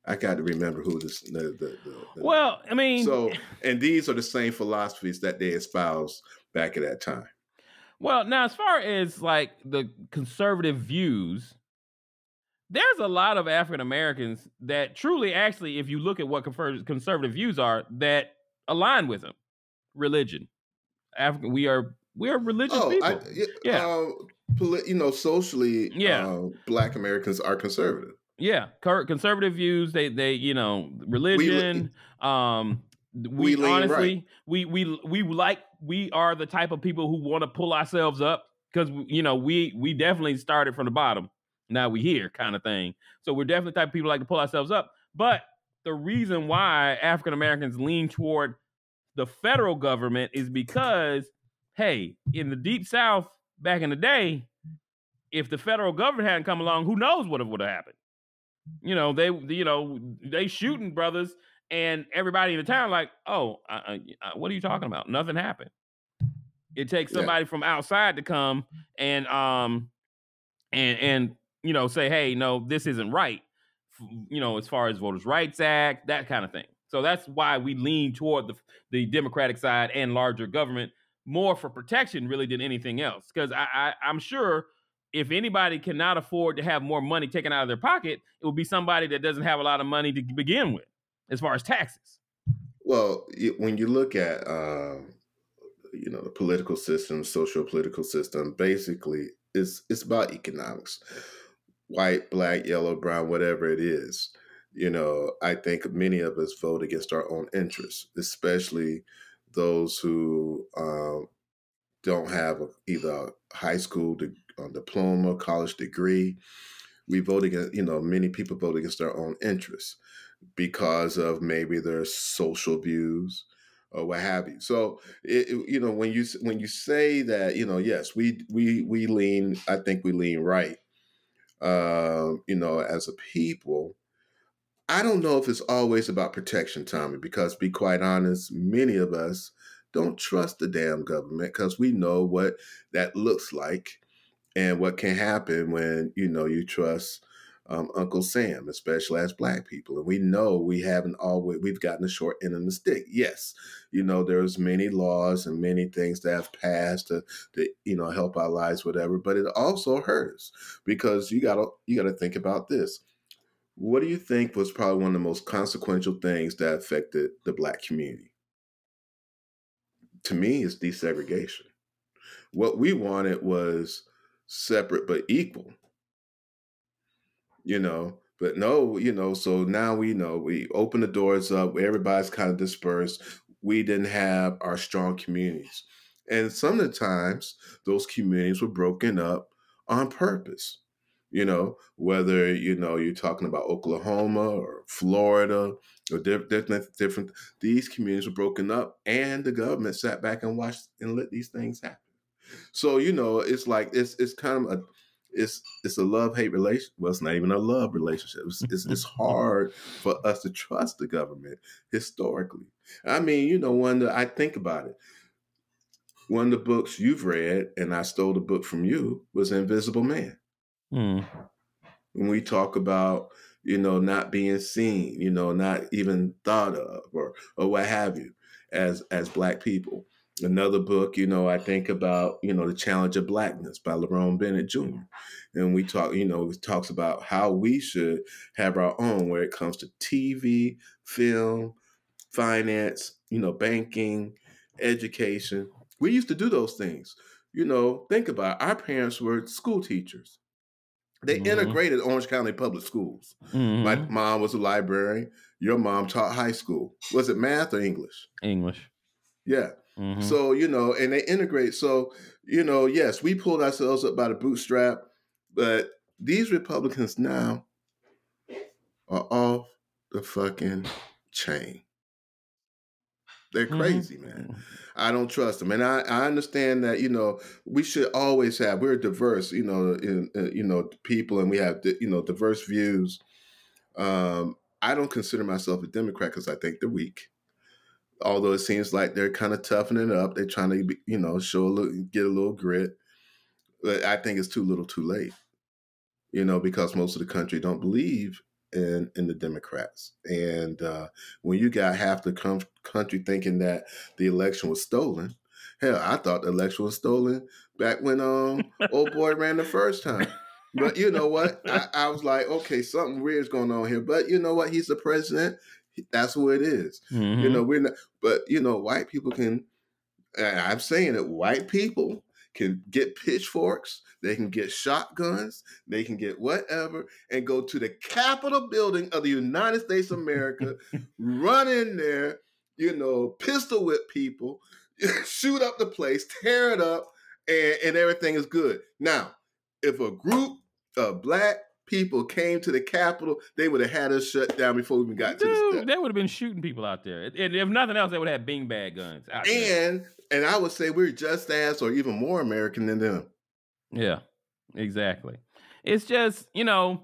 i got to remember who this the, the, the, the Well, I mean, so, and these are the same philosophies that they espoused back at that time. well, now as far as like the conservative views, there's a lot of African Americans that truly, actually, if you look at what conservative views are, that align with them. Religion, African, we are we are religious Oh, people. I, yeah, Yeah. uh, poli- you know, socially, Yeah. uh, Black Americans are conservative. Yeah, cur- conservative views. They they you know religion. um, we, we honestly we we we like we are the type of people who want to pull ourselves up because you know we we definitely started from the bottom. Now we here kind of thing. So we're definitely the type of people who like to pull ourselves up. But the reason why African Americans lean toward the federal government is because hey, in the deep South back in the day, if the federal government hadn't come along, who knows what would have happened? You know, they you know they shooting brothers, and everybody in the town like, oh, uh, uh, uh, what are you talking about? Nothing happened. It takes Yeah. somebody from outside to come and um and and you know say, hey, no, this isn't right. You know, as far as Voters' Rights Act, that kind of thing. So that's why we lean toward the the Democratic side and larger government more for protection, really, than anything else. Because I, I I'm sure if anybody cannot afford to have more money taken out of their pocket, it would be somebody that doesn't have a lot of money to begin with, as far as taxes. Well, when you look at, uh, you know, the political system, social political system, basically, it's it's about economics. White, black, yellow, brown, whatever it is. You know, I think many of us vote against our own interests, especially those who um, don't have a, either a high school di- uh, diploma, college degree. We vote against, you know, many people vote against their own interests because of maybe their social views or what have you. So, it, it- you know, when you when you say that, you know, yes, we we we lean, I think we lean right. Um, you know, as a people, I don't know if it's always about protection, Tommy, because be quite honest, many of us don't trust the damn government because we know what that looks like and what can happen when you know you trust um, Uncle Sam, especially as Black people, and we know we haven't always we've gotten the short end of the stick. Yes, you know there's many laws and many things that have passed to, to you know help our lives, whatever, but it also hurts because you gotta you gotta think about this. What do you think was probably one of the most consequential things that affected the Black community? To me, it's desegregation. What we wanted was separate but equal you know but no you know so now we know we open the doors up everybody's kind of dispersed we didn't have our strong communities. And some of the times, those communities were broken up on purpose. You know, whether you know you're talking about Oklahoma or Florida or different, different. These communities were broken up, and the government sat back and watched and let these things happen. So you know, it's like it's it's kind of a it's it's a love hate relation. Well, it's not even a love relationship. It's, it's, it's hard for us to trust the government historically. I mean, you know, when I think about it, one of the books you've read, and I stole the book from you, was Invisible Man. Mm. When we talk about you know not being seen, you know, not even thought of, or or what have you, as as black people Another book, you know, I think about, you know, The Challenge of Blackness by Lerone Bennett Jr. And we talk, you know, it talks about how we should have our own where it comes to TV, film, finance, you know, banking, education. We used to do those things. You know, think about it. our parents were school teachers. They mm-hmm. integrated Orange County Public Schools. Mm-hmm. My mom was a librarian. Your mom taught high school. Was it math or English? English. Yeah. Mm-hmm. So, you know, and they integrate. So, you know, yes, we pulled ourselves up by the bootstrap, but these Republicans now are off the fucking chain. They're mm-hmm. crazy, mm-hmm. man. I don't trust them, and I, I understand that you know we should always have we're diverse, you know, in, in you know people, and we have you know diverse views. Um, I don't consider myself a Democrat because I think they're weak although it seems like they're kind of toughening up, they're trying to, you know, show a little, get a little grit. But I think it's too little, too late. You know, because most of the country don't believe in in the Democrats, and uh, when you got half the com- country thinking that the election was stolen, hell, I thought the election was stolen back when um old boy ran the first time. But you know what? I, I was like, okay, something weird's going on here. But you know what? He's the president. That's who it is. Mm-hmm. You know, we're not, but you know, white people can. I'm saying that white people can get pitchforks, they can get shotguns, they can get whatever, and go to the Capitol building of the United States of America, run in there, you know, pistol whip people, shoot up the place, tear it up, and, and everything is good. Now, if a group of black people came to the Capitol, they would have had us shut down before we even got Dude, to the step. They would have been shooting people out there. And if nothing else, they would have bing bag guns. and there. and I would say we're just as or even more American than them. Yeah, exactly. It's just, you know,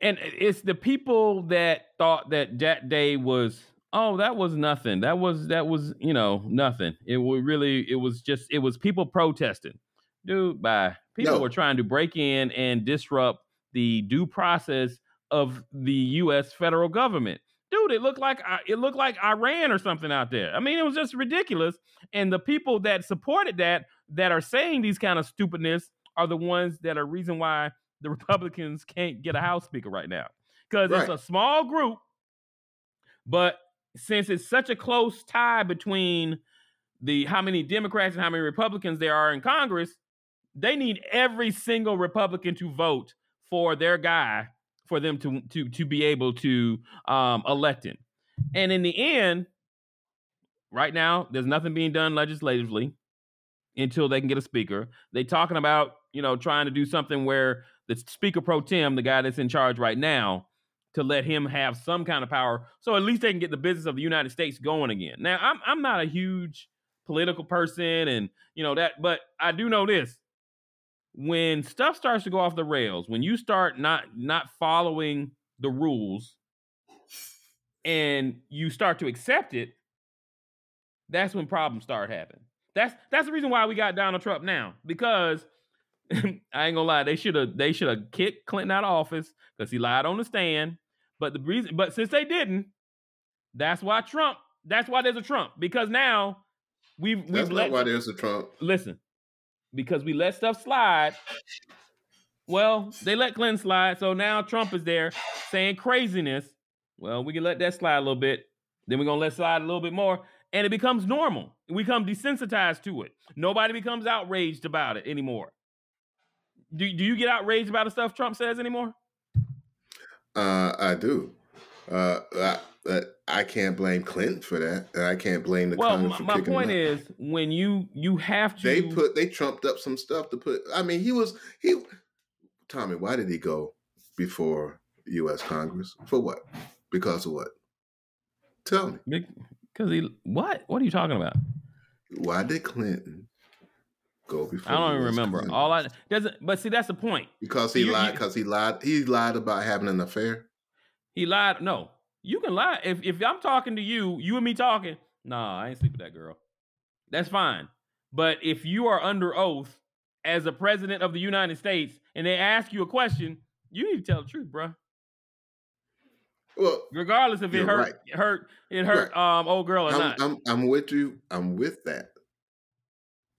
and it's the people that thought that that day was oh that was nothing that was that was you know nothing it was really it was just it was people protesting dude bye people no. were trying to break in and disrupt the due process of the U.S. federal government. Dude, it looked like uh, it looked like Iran or something out there. I mean, it was just ridiculous. And the people that supported that, that are saying these kind of stupidness, are the ones that are reason why the Republicans can't get a House Speaker right now because right. it's a small group. But since it's such a close tie between the how many Democrats and how many Republicans there are in Congress, they need every single Republican to vote for their guy for them to to to be able to um, elect him. And in the end, right now, there's nothing being done legislatively until they can get a speaker. They talking about you know trying to do something where the speaker pro tem, the guy that's in charge right now, to let him have some kind of power, so at least they can get the business of the United States going again. Now, I'm I'm not a huge political person, and you know that, but I do know this: when stuff starts to go off the rails, when you start not not following the rules and you start to accept it, that's when problems start happening. That's that's the reason why we got Donald Trump now because I ain't gonna lie, they should have they should have kicked Clinton out of office because he lied on the stand. But the reason, but since they didn't, that's why Trump. That's why there's a Trump because now we've we've that's let, not why there's a Trump. Listen, because we let stuff slide. Well, they let Clinton slide, so now Trump is there saying craziness. Well, we can let that slide a little bit. Then we're gonna let slide a little bit more, and it becomes normal. We become desensitized to it. Nobody becomes outraged about it anymore. Do do you get outraged about the stuff Trump says anymore? Uh, I do. Uh, I, But I can't blame Clinton for that, and I can't blame the well, Congress my, for my kicking point is when you you have to they put they trumped up some stuff to put. I mean, he was he. Tommy, why did he go before U.S. Congress for what? Because of what? Tell me. because he what? What are you talking about? Why did Clinton go before? I don't even remember. Congress? All I doesn't. But see, that's the point. because he You- lied. Because he lied. He lied about having an affair. He lied. No, you can lie. If if I'm talking to you, you and me talking, nah, I ain't sleep with that girl. That's fine. But if you are under oath as a president of the United States and they ask you a question, you need to tell the truth, bruh. Well, Regardless if it hurt, right. hurt, it hurt um old girl or I'm, not. I'm I'm with you. I'm with that.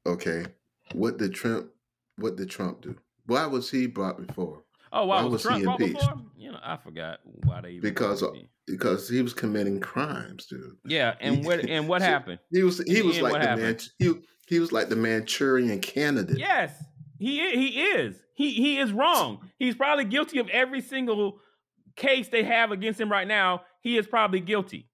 Okay. What did Trump? What did Trump do? Why was he brought before? Oh, why why was, Trump he impeached? before? You know, I forgot why they even Because. Because he was committing crimes, dude. yeah, and he- what and what so- happened? He was he was like the happened? man. He he was like the Manchurian candidate. Yes, he he is. He he is wrong. He's probably guilty of every single case they have against him right now. He is probably guilty.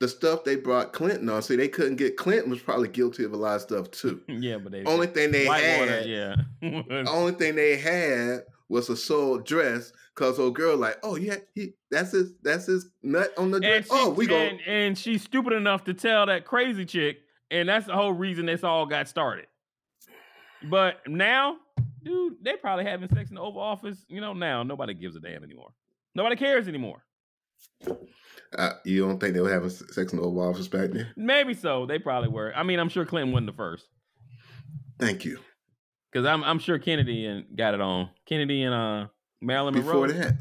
The stuff they brought Clinton on, see, they couldn't get Clinton was probably guilty of a lot of stuff too. yeah, but they Only thing they had, yeah. only thing they had was a soul dress. Cause old girl like, oh yeah, he that's his that's his nut on the dress. she, oh, we go. and, and she's stupid enough to tell that crazy chick, and that's the whole reason this all got started. But now, dude, they probably having sex in the Oval Office. You know, now nobody gives a damn anymore. Nobody cares anymore. Uh, you don't think they were having sex in the Oval Office back then? Maybe so. They probably were. I mean, I'm sure Clinton wasn't the first. Thank you. Because I'm I'm sure Kennedy and got it on. Kennedy and uh Marilyn Monroe. Before that,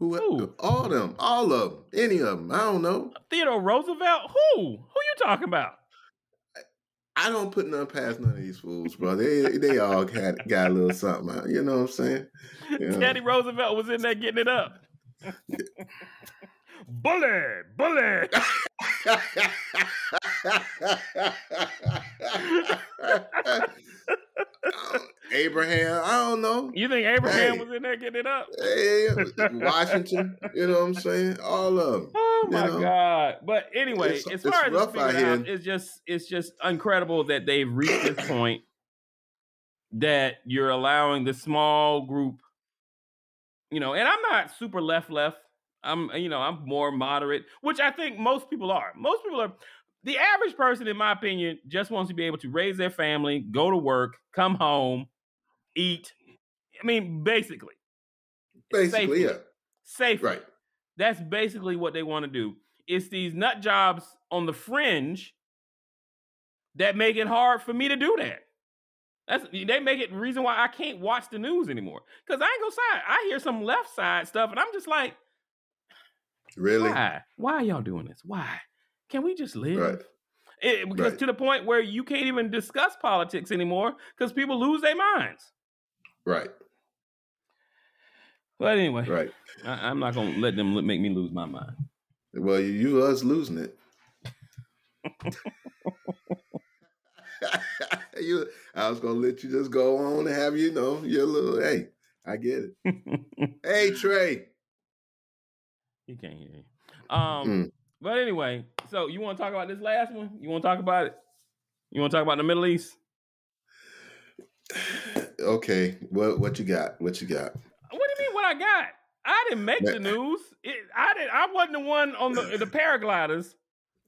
who? Who? All of them, all of them, any of them. I don't know. Theodore Roosevelt? Who? Who you talking about? I don't put none past none of these fools, bro. They they all had got a little something. out, You know what I'm saying? Teddy Roosevelt was in there getting it up. bully, bully. Abraham, I don't know. You think Abraham Hey. was in there getting it up? Hey, Washington, you know what I'm saying? All of them. Oh my know, god! But anyway, it's- as far as rough out out, it's just it's just incredible that they've reached this point that you're allowing the small group, you know. And I'm not super left left. I'm you know I'm more moderate, which I think most people are. Most people are. The average person, in my opinion, just wants to be able to raise their family, go to work, come home, eat. I mean, basically, Basically, safely. yeah. safely. Right. That's basically what they want to do. It's these nut jobs on the fringe that make it hard for me to do that. That's they make it the reason why I can't watch the news anymore. Cause I ain't gonna side. I hear some left side stuff, and I'm just like, Really? why? Why are y'all doing this? Why? Can we just live? Right. It, because Right. to the point where you can't even discuss politics anymore because people lose their minds. Right. But anyway, Right. I, I'm not gonna let them make me lose my mind. Well, you, you us losing it. you, I was gonna let you just go on and have you know your little. Hey, I get it. Hey, Trey. He can't hear you. Um, Mm. but anyway, so you want to talk about this last one? You want to talk about it? You want to talk about the Middle East? Okay, what what you got? What you got? What do you mean? What I got? I didn't make the news. It, I didn't. I wasn't the one on the the paragliders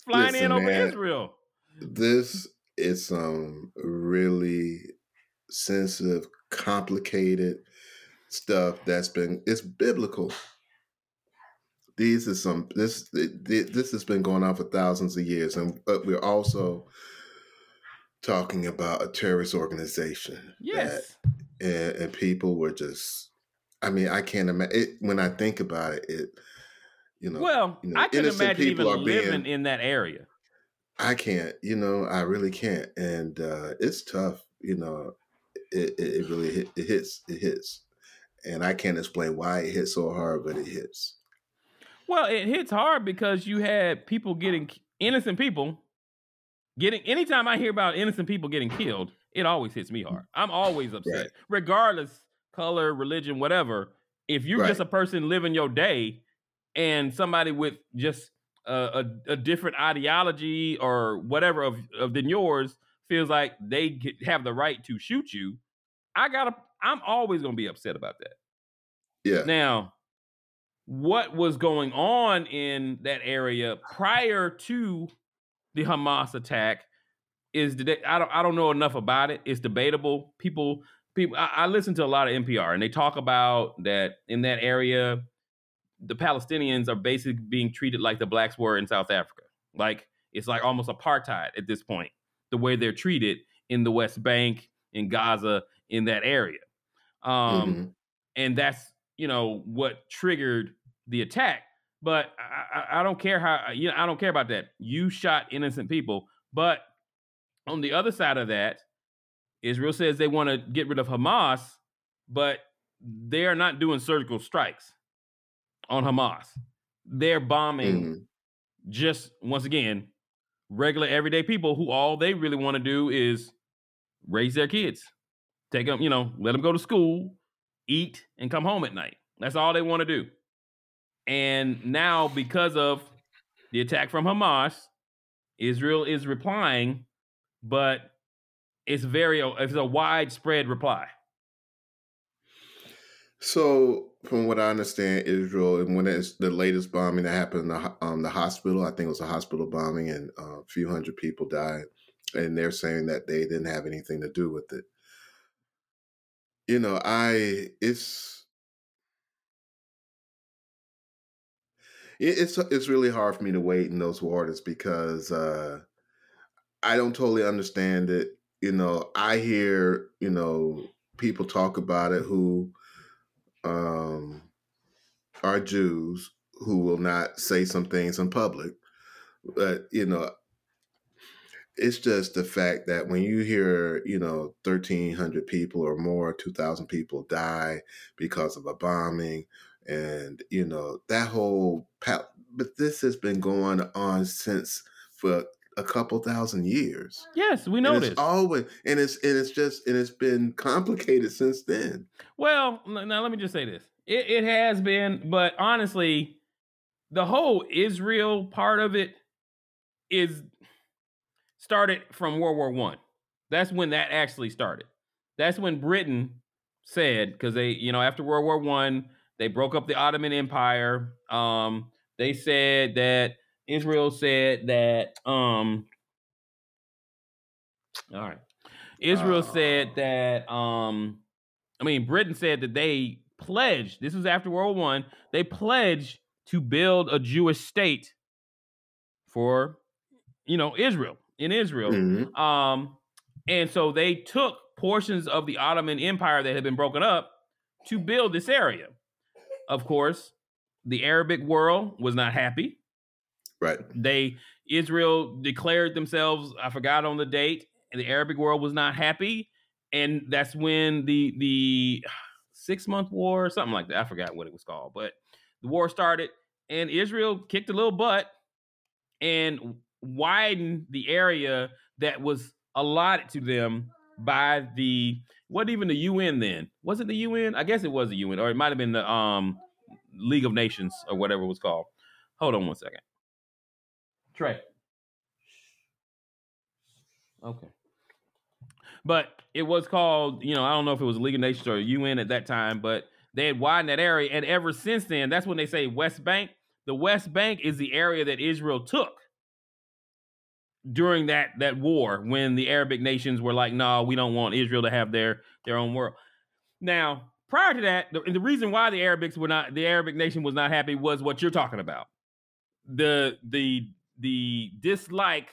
flying Listen, in over man. Israel. This is some really sensitive, complicated stuff that's been it's biblical. These are some this this has been going on for thousands of years, and but we're also talking about a terrorist organization. Yes. that, and, and people were just. I mean, I can't imagine when I think about it. It, you know, well, you know, I can imagine even people are living being- in that area. I can't, you know, I really can't, and uh, it's tough. You know, it, it, it really hit, it hits, it hits, and I can't explain why it hits so hard, but it hits. Well, it hits hard because you had people getting innocent people getting. Anytime I hear about innocent people getting killed, it always hits me hard. I'm always upset, Right. regardless color, religion, whatever. If you're Right. just a person living your day, and somebody with just a, a, a different ideology or whatever of, of than yours feels like they get, have the right to shoot you, I gotta. I'm always gonna be upset about that. Yeah. Now, what was going on in that area prior to the Hamas attack is I don't I don't know enough about it. It's debatable. People people I, I listen to a lot of NPR and they talk about that in that area the Palestinians are basically being treated like the blacks were in South Africa. Like it's like almost apartheid at this point, the way they're treated in the West Bank, in Gaza, in that area. Um, mm-hmm. And that's, you know, what triggered the attack. But I, I, I don't care how, you know, I don't care about that. You shot innocent people. But on the other side of that, Israel says they want to get rid of Hamas, but they are not doing surgical strikes on Hamas. They're bombing mm-hmm. just once again regular everyday people who all they really want to do is raise their kids, take them, you know, let them go to school, eat, and come home at night. That's all they want to do. And now, because of the attack from Hamas, Israel is replying, but it's very it's a widespread reply. So, from what I understand, Israel and when it's the latest bombing that happened in the, um, the hospital, I think it was a hospital bombing, and uh, a few hundred people died, and they're saying that they didn't have anything to do with it. You know, I it's it's it's really hard for me to wait in those waters because uh, I don't totally understand it. You know, I hear you know people talk about it who um, are Jews who will not say some things in public. But, you know, it's just the fact that when you hear, you know, 1,300 people or more, 2,000 people die because of a bombing, and, you know, that whole, but this has been going on since for a couple thousand years. Yes, we know this. Always, and it's and it's just and it's been complicated since then. Well, now let me just say this: it, it has been, but honestly, the whole Israel part of it is started from World War One. That's when that actually started. That's when Britain said because they, you know, after World War One, they broke up the Ottoman Empire. Um, they said that Israel said that um all right. Israel uh, said that um I mean Britain said that they pledged, this was after World War One, they pledged to build a Jewish state for you know Israel in Israel. Mm-hmm. Um and so they took portions of the Ottoman Empire that had been broken up to build this area. Of course, the Arabic world was not happy. Right. They Israel declared themselves. I forgot on the date, and the Arabic world was not happy, and that's when the the six month war or something like that. I forgot what it was called, but the war started, and Israel kicked a little butt and widened the area that was allotted to them by the what even the UN then was it the UN? I guess it was the UN, or it might have been the um League of Nations or whatever it was called. Hold on one second. Trey. Okay. But it was called, you know, I don't know if it was League of Nations or UN at that time, but they had widened that area. And ever since then, that's when they say West Bank. The West Bank is the area that Israel took during that that war when the Arabic nations were like, no, we don't want Israel to have their their own world. Now, prior to that, the, the reason why the Arabics were not the Arabic nation was not happy was what you're talking about. The the the dislike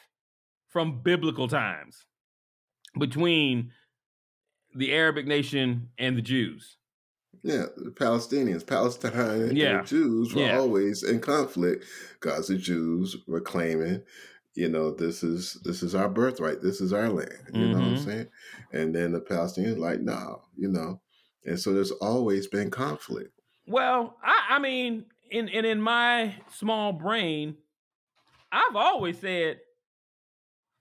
from biblical times between the Arabic nation and the Jews. Yeah, the Palestinians, Palestine, yeah. and the Jews were yeah. always in conflict because the Jews were claiming, you know, this is this is our birthright, this is our land. You mm-hmm. know what I'm mm-hmm. saying? And then the Palestinians like, no, you know, and so there's always been conflict. Well, I, I mean, in and in my small brain, I've always said,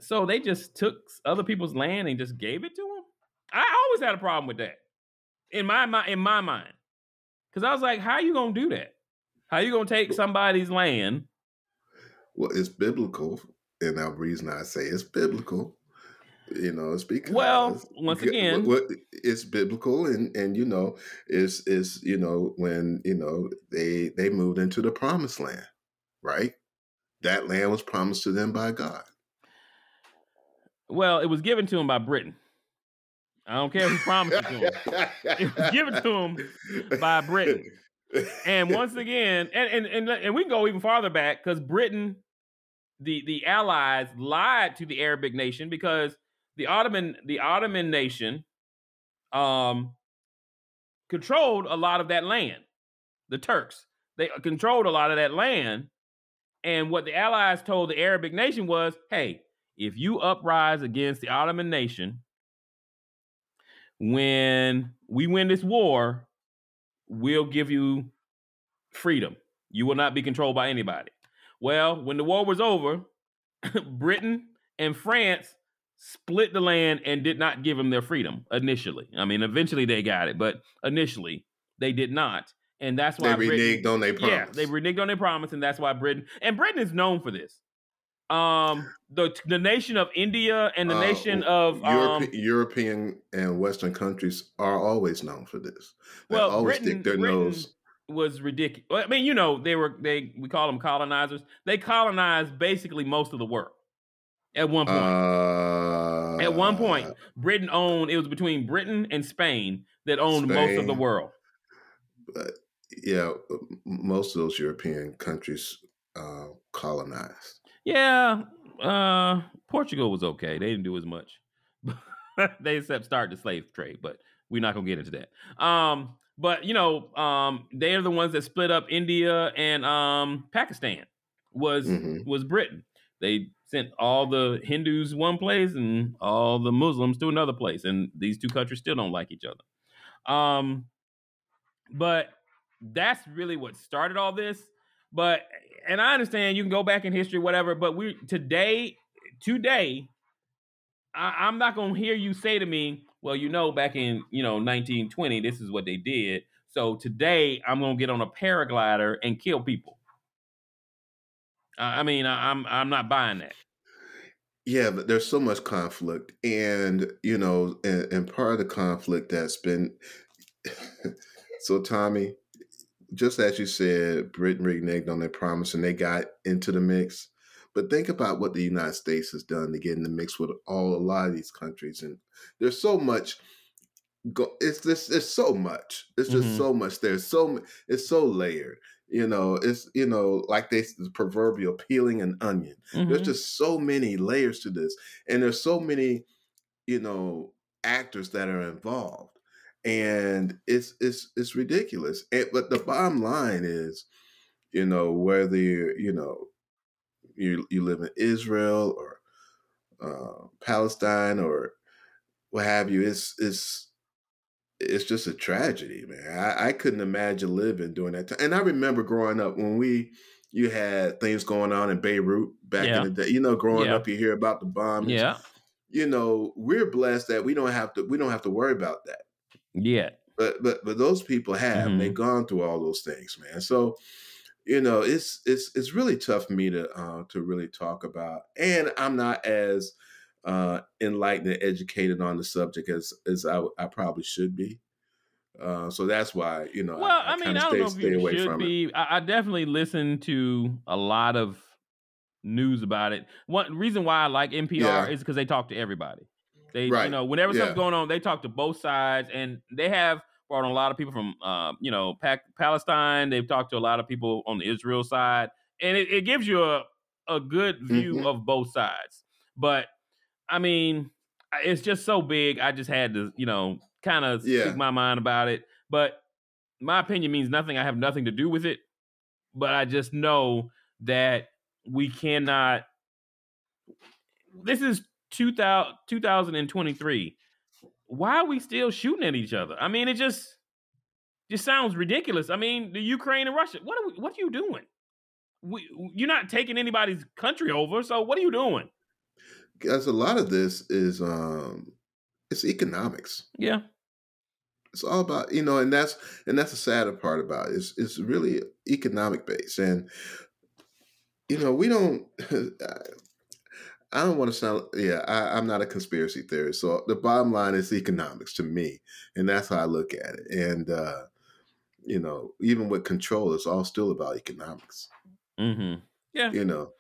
so they just took other people's land and just gave it to them. I always had a problem with that in my in my mind, because I was like, how are you gonna do that? How you gonna take somebody's land? Well, it's biblical, and the reason I say it's biblical, you know, it's because well, once again, it's biblical, and and you know, it's it's you know when you know they they moved into the promised land, right? That land was promised to them by God. Well, it was given to them by Britain. I don't care who promised it to him. it was given to him by Britain. And once again, and and and, and we can go even farther back because Britain, the the Allies lied to the Arabic nation because the Ottoman the Ottoman nation, um, controlled a lot of that land. The Turks they controlled a lot of that land, and what the Allies told the Arabic nation was, "Hey, if you uprise against the Ottoman nation." when we win this war, we'll give you freedom. You will not be controlled by anybody. Well, when the war was over, Britain and France split the land and did not give them their freedom initially. I mean, eventually they got it, but initially they did not. And that's why they reneged Britain, on their promise. Yeah, they reneged on their promise, and that's why Britain and Britain is known for this um the the nation of India and the uh, nation of um, European and Western countries are always known for this. They well, always Britain, stick their Britain nose. Was ridiculous. I mean, you know, they were they we call them colonizers. They colonized basically most of the world at one point. Uh, at one point, uh, Britain owned. It was between Britain and Spain that owned Spain, most of the world. But yeah, most of those European countries uh, colonized. Yeah, uh, Portugal was okay. They didn't do as much. they except start the slave trade, but we're not gonna get into that. Um, but you know, um, they are the ones that split up India and um Pakistan. Was mm-hmm. was Britain? They sent all the Hindus one place and all the Muslims to another place, and these two countries still don't like each other. Um, but that's really what started all this. But and I understand you can go back in history, whatever. But we today, today, I, am not gonna hear you say to me, "Well, you know, back in you know 1920, this is what they did." So today, I'm gonna get on a paraglider and kill people. I mean, I'm I'm not buying that. Yeah, but there's so much conflict, and you know, and, and part of the conflict that's been. so, Tommy, just as you said, Britain reneged on their promise and they got into the mix. But think about what the United States has done to get in the mix with all a lot of these countries, and there's so much. Go, it's this. It's so much. It's just mm-hmm. so much. There's so. It's so layered. You know. It's you know like they the proverbial peeling an onion. Mm-hmm. There's just so many layers to this, and there's so many, you know, actors that are involved and it's it's it's ridiculous. And, but the bottom line is, you know, whether you you know you you live in Israel or uh, Palestine or what have you, it's it's it's just a tragedy, man. I, I couldn't imagine living during that time. And I remember growing up when we you had things going on in Beirut back yeah. in the day. You know, growing yeah. up, you hear about the bombs. Yeah. You know, we're blessed that we don't have to we don't have to worry about that. Yeah. But but but those people have mm-hmm. they've gone through all those things, man. So you know it's it's it's really tough for me to uh, to really talk about, and I'm not as uh, enlightened and educated on the subject as as I, I probably should be. Uh, so that's why you know. Well, I, I, I mean, I don't stay, know if you should be. I, I, definitely listen to a lot of news about it. One reason why I like NPR yeah. is because they talk to everybody. They, right. you know, whenever yeah. something's going on, they talk to both sides, and they have brought on a lot of people from, uh, you know, Palestine. They've talked to a lot of people on the Israel side, and it, it gives you a a good view mm-hmm. of both sides. But I mean, it's just so big. I just had to, you know, kind of yeah. speak my mind about it. But my opinion means nothing. I have nothing to do with it. But I just know that we cannot. This is 2000, 2023 why are we still shooting at each other? I mean it just just sounds ridiculous. I mean the ukraine and russia what are we, what are you doing? We, you're not taking anybody's country over so what are you doing? Because a lot of this is um it's economics. Yeah. It's all about you know, and that's and that's the sadder part about it. It's it's really economic based, and you know we don't. I don't want to sound. Yeah, I, I'm not a conspiracy theorist. So the bottom line is economics to me, and that's how I look at it. And uh, you know, even with control, it's all still about economics. Mm-hmm. Yeah. You know.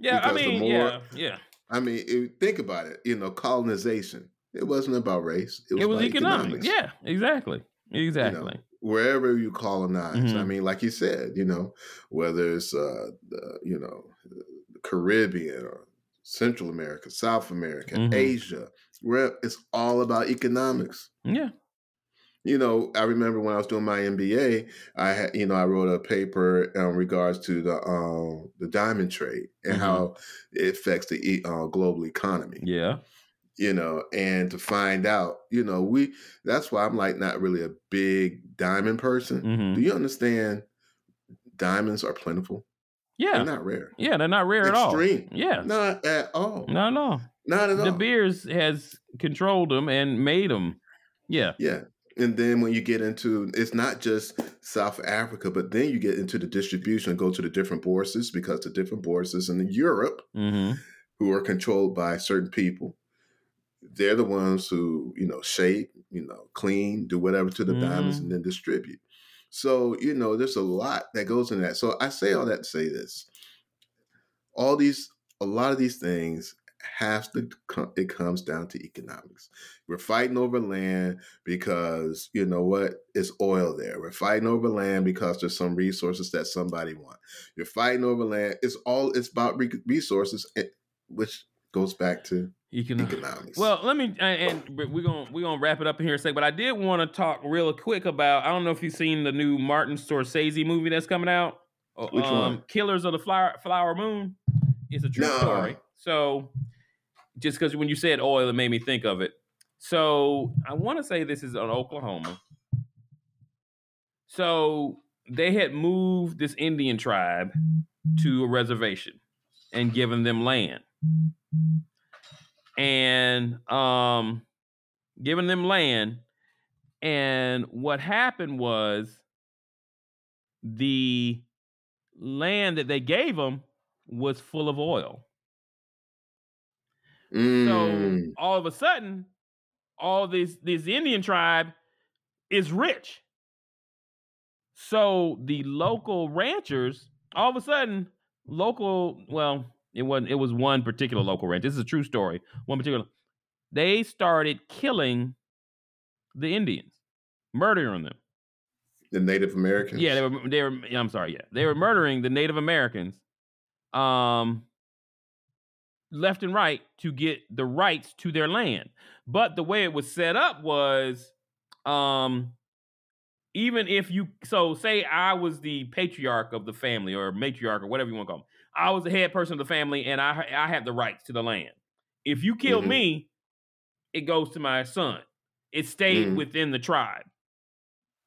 Yeah. I mean, more- yeah, yeah. I mean, if- think about it. You know, colonization. It wasn't about race. It was, It was about economics. economics. Yeah. Exactly. Exactly. wherever you colonize. I Mhm. mean, like you said, you know, whether it's uh, the, you know, the Caribbean or Central America, South America, Mhm. Asia, where it's all about economics. Yeah. You know, I remember when I was doing my MBA, I had, you know, I wrote a paper in regards to the um, the diamond trade and Mhm. how it affects the uh, global economy Yeah. you know, and to find out, you know, we that's why I'm like not really a big diamond person. hmm Do you understand diamonds are plentiful? Yeah. They're not rare. Yeah. They're not rare at all. Extreme. Yeah. Not at all. No, no. Not at all. De Beers has controlled them and made them. Yeah. Yeah. And then when you get into it's not just South Africa, but then you get into the distribution and go to the different bourses because the different bourses in Europe Mm-hmm. who are controlled by certain people. They're the ones who, you know, shape, you know, clean, do whatever to the diamonds Mhm. and then distribute. So, you know, there's a lot that goes in that. So I say all that to say this. All these, a lot of these things has to, it comes down to economics. We're fighting over land because, you know what, it's oil there. We're fighting over land because there's some resources that somebody want. You're fighting over land. It's all, it's about re- resources, eh, which goes back to Economic. Uh, economics. Well, let me uh, and and we're gonna we're gonna wrap it up in here in a second. But I did want to talk real quick about. I don't know if you've seen the new Martin Scorsese movie that's coming out. uh, Which one? Um, Killers of the Flower Flower Moon. It's a true No. story. So, just because when you said oil, it made me think of it. So I want to say this is in Oklahoma. So they had moved this Indian tribe to a reservation and given them land and um giving them land and what happened was the land that they gave them was full of oil. Mm, so all of a sudden all this this indian tribe is rich. So the local ranchers all of a sudden local well it wasn't it was one particular local ranch. This is a true story one particular they started killing the indians murdering them. The Native Americans. yeah they were they were i'm sorry yeah. They were murdering the native americans um left and right to get the rights to their land. But the way it was set up was um even if you so say i was the patriarch of the family or matriarch or whatever you want to call them i was the head person of the family and i i have the rights to the land if you kill Mhm. me it goes to my son it stayed Mhm. within the tribe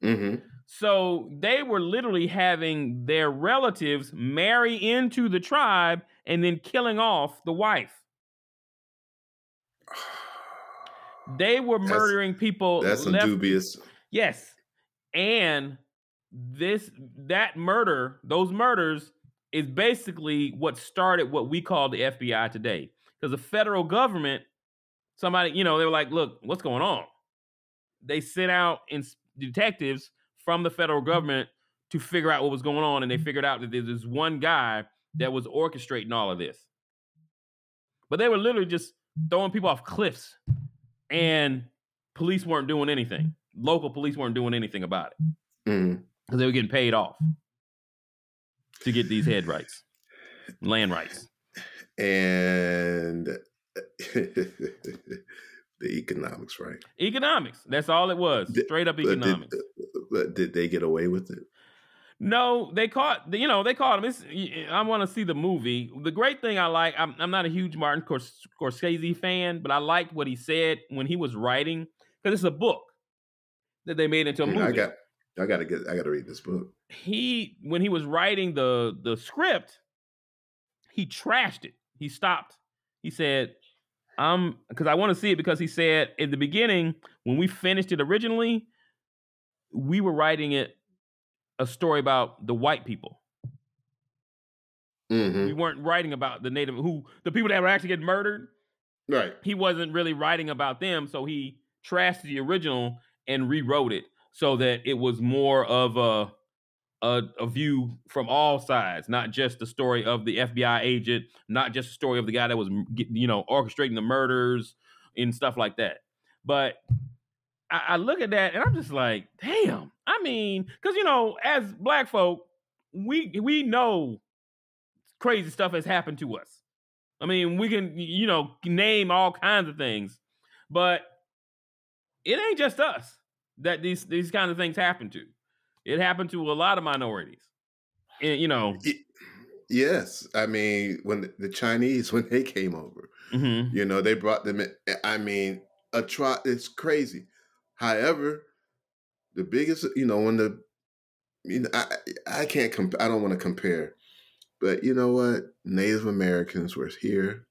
hmm so they were literally having their relatives marry into the tribe and then killing off the wife. They were That's- murdering people. That's left- dubious. Yes. And this that murder, those murders is basically what started what we call the FBI today. Because the federal government, somebody, you know, they were like, look, what's going on? They sent out in detectives from the federal mm-hmm. government to figure out what was going on, and they mm-hmm. figured out that there's this one guy mm-hmm. that was orchestrating all of this. But they were literally just throwing people off cliffs, and police weren't doing anything. Local police weren't doing anything about it because they were getting paid off to get these head rights, land rights. And the economics, right? Economics. That's all it was. Straight up did, economics. but did they get away with it? No, they caught. You know, they caught him. It's, I want to see the movie. The great thing I like. I'm, I'm not a huge Martin Scors- Scorsese fan, but I liked what he said when he was writing because it's a book that they made into a movie. I got. I got to get. I got to read this book. he when he was writing the the script, he trashed it. He stopped. He said, I'm because I want to see it." Because he said in the beginning when we finished it originally, we were writing it a story about the white people. hmm We weren't writing about the native who the people that were actually getting murdered. Right. He wasn't really writing about them, so he trashed the original and rewrote it so that it was more of a a, a view from all sides, not just the story of the FBI agent, not just the story of the guy that was you know orchestrating the murders and stuff like that. But I, I look at that and I'm just like, damn. I mean, because you know, as black folk, we we know crazy stuff has happened to us. I mean, we can you know name all kinds of things, but it ain't just us that these these kind of things happen to. It happened to a lot of minorities. And you know, Y- Yes, I mean when the, the Chinese when they came over, mhm. you know they brought them. In, I mean, a try. It's crazy. However, the biggest, you know, when the, you know, I I can't. Comp- I don't want to compare, but you know what? Native Americans were here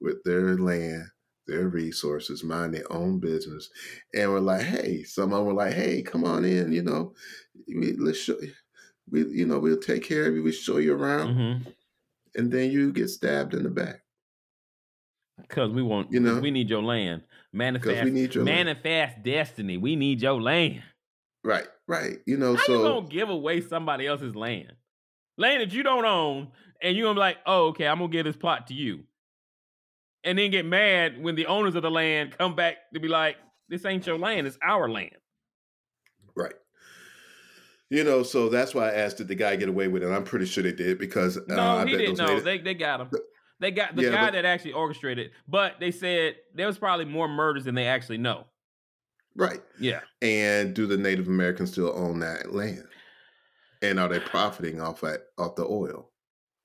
with their land, their resources, mind their own business, and we're like, hey, some of them were like, hey, come on in, you know, we, let's show. We, you know, we'll take care of you. We show you around Mhm. and then you get stabbed in the back Cause we want, You know? we need your land. Manifest, because we need your land. manifest destiny. We need your land. right, right. You know, How so you gonna give away somebody else's land? Land that you don't own, and you're gonna be like, oh, okay, I'm gonna give this plot to you. And then get mad when the owners of the land come back to be like, this ain't your land, it's our land. right. You know, so that's why I asked did the guy get away with it. And I'm pretty sure they did because uh, No, I he didn't know. They they got him. They got the Yeah, guy but- that actually orchestrated, it, but they said there was probably more murders than they actually know. right. Yeah. And do the Native Americans still own that land? And are they profiting off that off the oil?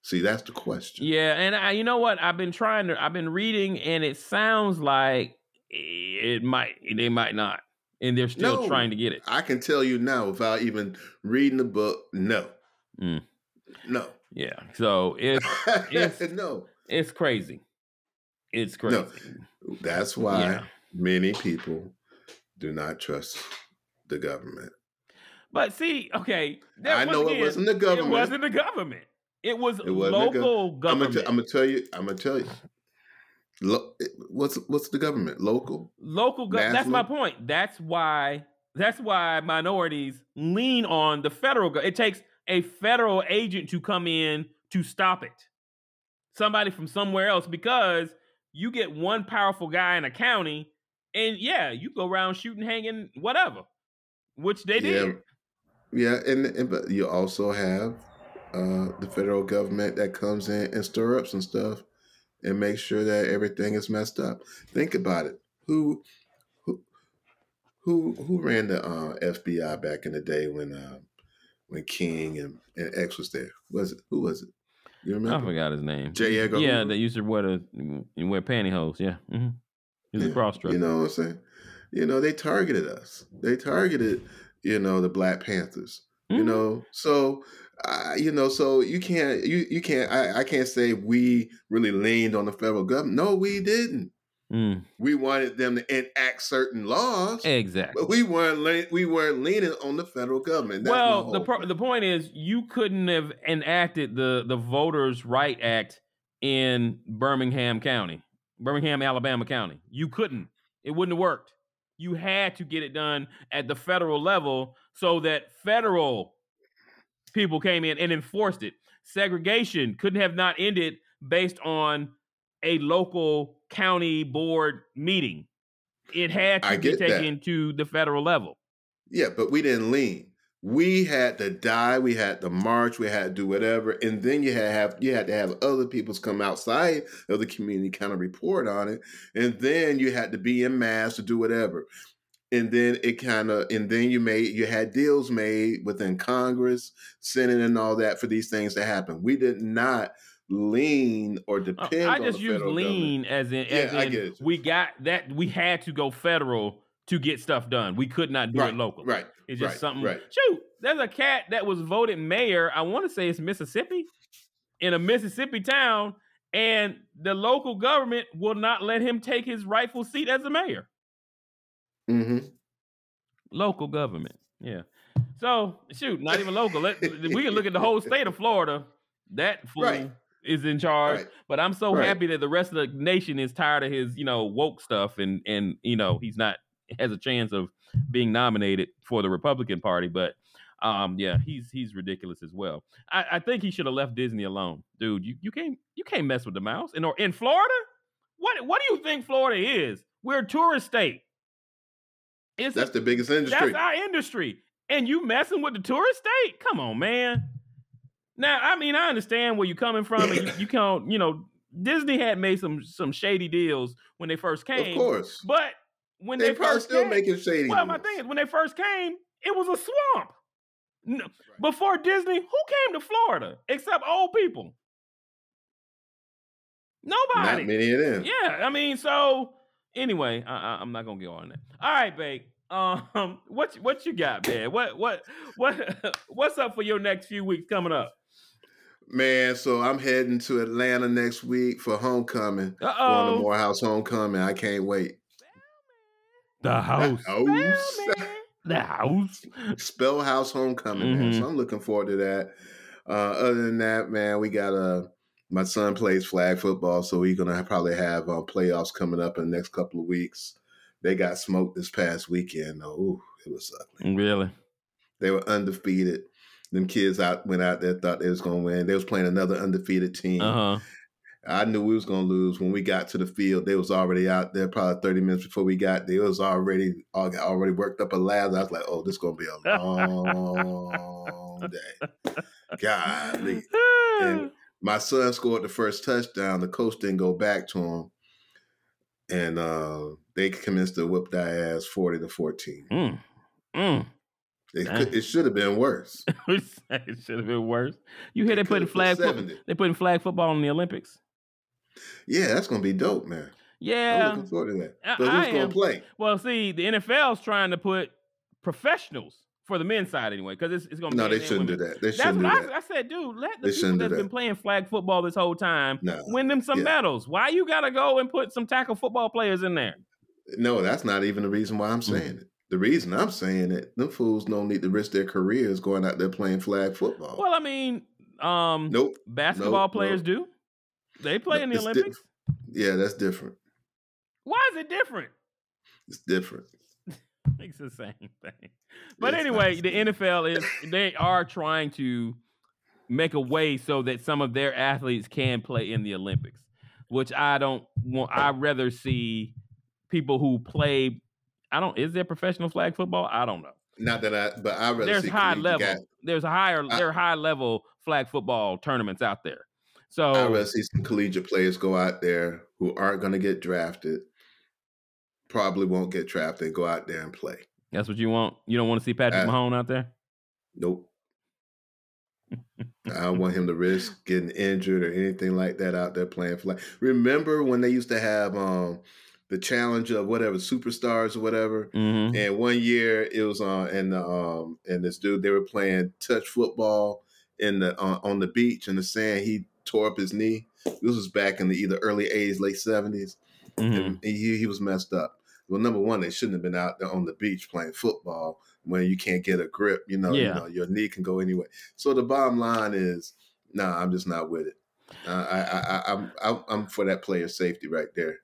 See, that's the question. Yeah, and I, you know what? I've been trying to. I've been reading, and it sounds like it might. They might not, and they're still No. trying to get it. I can tell you now without even reading the book, no. Mm. No. Yeah. So it's It's- no. it's crazy. It's crazy. No. That's why Yeah. many people do not trust the government. But see, okay, I know it wasn't the government. It wasn't the government. It was It gov- local I'm government. gonna, t- I'm gonna tell you. I'm gonna tell you. Lo- what's what's the government? Local. local gov- that's my point that's why that's why minorities lean on the federal gov- it takes a federal agent to come in to stop it somebody from somewhere else because you get one powerful guy in a county and yeah you go around shooting hanging whatever which they did Yeah, and, and but you also have uh, the federal government that comes in and stir up some stuff and make sure that everything is messed up. Think about it. Who who who who ran the uh, FBI back in the day when uh, when King and, and X was there? Was it who was it? You i forgot his name J. Edgar yeah Hoover? they used to wear the wear pantyhose yeah hmm he was a Yeah, cross dresser You know what I'm saying? You know, they targeted us. They targeted, you know, the Black Panthers. You Mhm. know, so uh, you know, so you can't you you can't I, I can't say we really leaned on the federal government. No, we didn't. Mm, We wanted them to enact certain laws, exactly but we weren't le- we weren't leaning on the federal government. That's well, the pro- point. the point is you couldn't have enacted the the Voters' Right Act in Birmingham County, Birmingham, Alabama County. You couldn't. It wouldn't have worked. You had to get it done at the federal level so that federal people came in and enforced it. Segregation couldn't have not ended based on a local county board meeting. It had to be get that. taken to the federal level. Yeah, but we didn't lean. We had to die. We had to march. We had to do whatever, and then you had to have you had to have other people's come outside of the community, kind of report on it, and then you had to be in mass to do whatever, and then it kind of and then you made you had deals made within Congress, Senate, and all that for these things to happen. We did not lean or Oh, depend. I on just use lean government. as in, as Yeah, I get it. we got that we had to go federal to get stuff done. We could not do Right, it local. right. It's just right, something. right. Shoot, there's a cat that was voted mayor. I want to say it's Mississippi, in a Mississippi town, and the local government will not let him take his rightful seat as a mayor. Hmm Local government. Yeah. So shoot, not even local. Let, we can look at the whole state of Florida. That fool Right. is in charge. Right. But I'm so Right. happy that the rest of the nation is tired of his, you know, woke stuff and and you know, he's not has a chance of being nominated for the Republican Party. But um, yeah, he's he's ridiculous as well. I, I think he should have left Disney alone. Dude, you, you can't you can't mess with the mouse. In or in Florida? What what do you think Florida is? We're a tourist state. It's a That's the biggest industry. that's our industry. And you messing with the tourist state? Come on, man. Now, I mean, I understand where you're coming from. And you, you can't, you know, Disney had made some some shady deals when they first came. of course. But when They they, probably first still came, making shady. well, my thing is, when they first came, it was a swamp. No, Before Disney, who came to Florida except old people? Nobody. Not many of them. Yeah, I mean, so anyway, I, I'm not gonna get on that. All right, babe. Um, what you- what you got, man? What what what what's up for your next few weeks coming up? Man, so I'm heading to Atlanta next week for homecoming. Uh Going to oh, Morehouse homecoming. I can't wait. the house, House. the house. Spelhouse homecoming, man. Mhm. So I'm looking forward to that. Uh, other than that, man, we got uh, my son plays flag football, so we're gonna probably have uh, playoffs coming up in the next couple of weeks. They got smoked this past weekend. Ooh, it was ugly. Really? They were undefeated. Them kids out went out there thought they was gonna win. They was playing another undefeated team. Uh huh. I knew we was gonna lose when we got to the field. They was already out there, probably thirty minutes before we got there. It was already already worked up a lather. I was like, "Oh, this is gonna be a long day." Golly, And my son scored the first touchdown. The coach didn't go back to him, and uh, they commenced to whip that ass forty to fourteen. Mm. Mm. It, could, it should have been worse. it should have been worse. You hear They putting flag football? They putting flag football in the Olympics. Yeah, that's gonna be dope, man. Yeah, I'm looking forward to that. But I who's gonna am. play? Well, see, the NFL's trying to put professionals for the men's side anyway, because it's, it's going to be No, they shouldn't do that. They That's shouldn't what do I. I said, dude. Let They the people shouldn't that's that. been playing flag football this whole time No, win them some Yeah. medals. Why you got to go and put some tackle football players in there? No, that's not even the reason why I'm Mm-hmm. saying it. The reason I'm saying it, them fools don't need to risk their careers going out there playing flag football. Well, I mean, um, nope. basketball nope, players nope. do. They play in the it's di- Olympics. Yeah, that's different. Why is it different? It's different. It's the same thing. But It's anyway, the the NFL is they are trying to make a way so that some of their athletes can play in the Olympics, which I don't want. I'd rather see people who play. I don't. Is there professional flag football? I don't know. Not that I, but I rather There's high level. guys- There's a higher. I- there are high level flag football tournaments out there. So I'd rather see some collegiate players go out there who aren't going to get drafted, probably won't get trapped and go out there and play. that's what you want. You don't want to see Patrick Uh, Mahone out there. Nope. I don't want him to risk getting injured or anything like that out there playing flag. Remember when they used to have um the challenge of whatever superstars or whatever, hmm and one year it was on and the um and this dude they were playing touch football in the uh, on the beach in the sand. He tore up his knee. This was back in the either early '80s, late '70s, hmm and he he was messed up. Well, number one, they shouldn't have been out there on the beach playing football when you can't get a grip. You know, you know your knee can go anyway. So the bottom line is, nah, I'm just not with it. Uh, I, I, I, I'm, I'm, I'm for that player safety right there.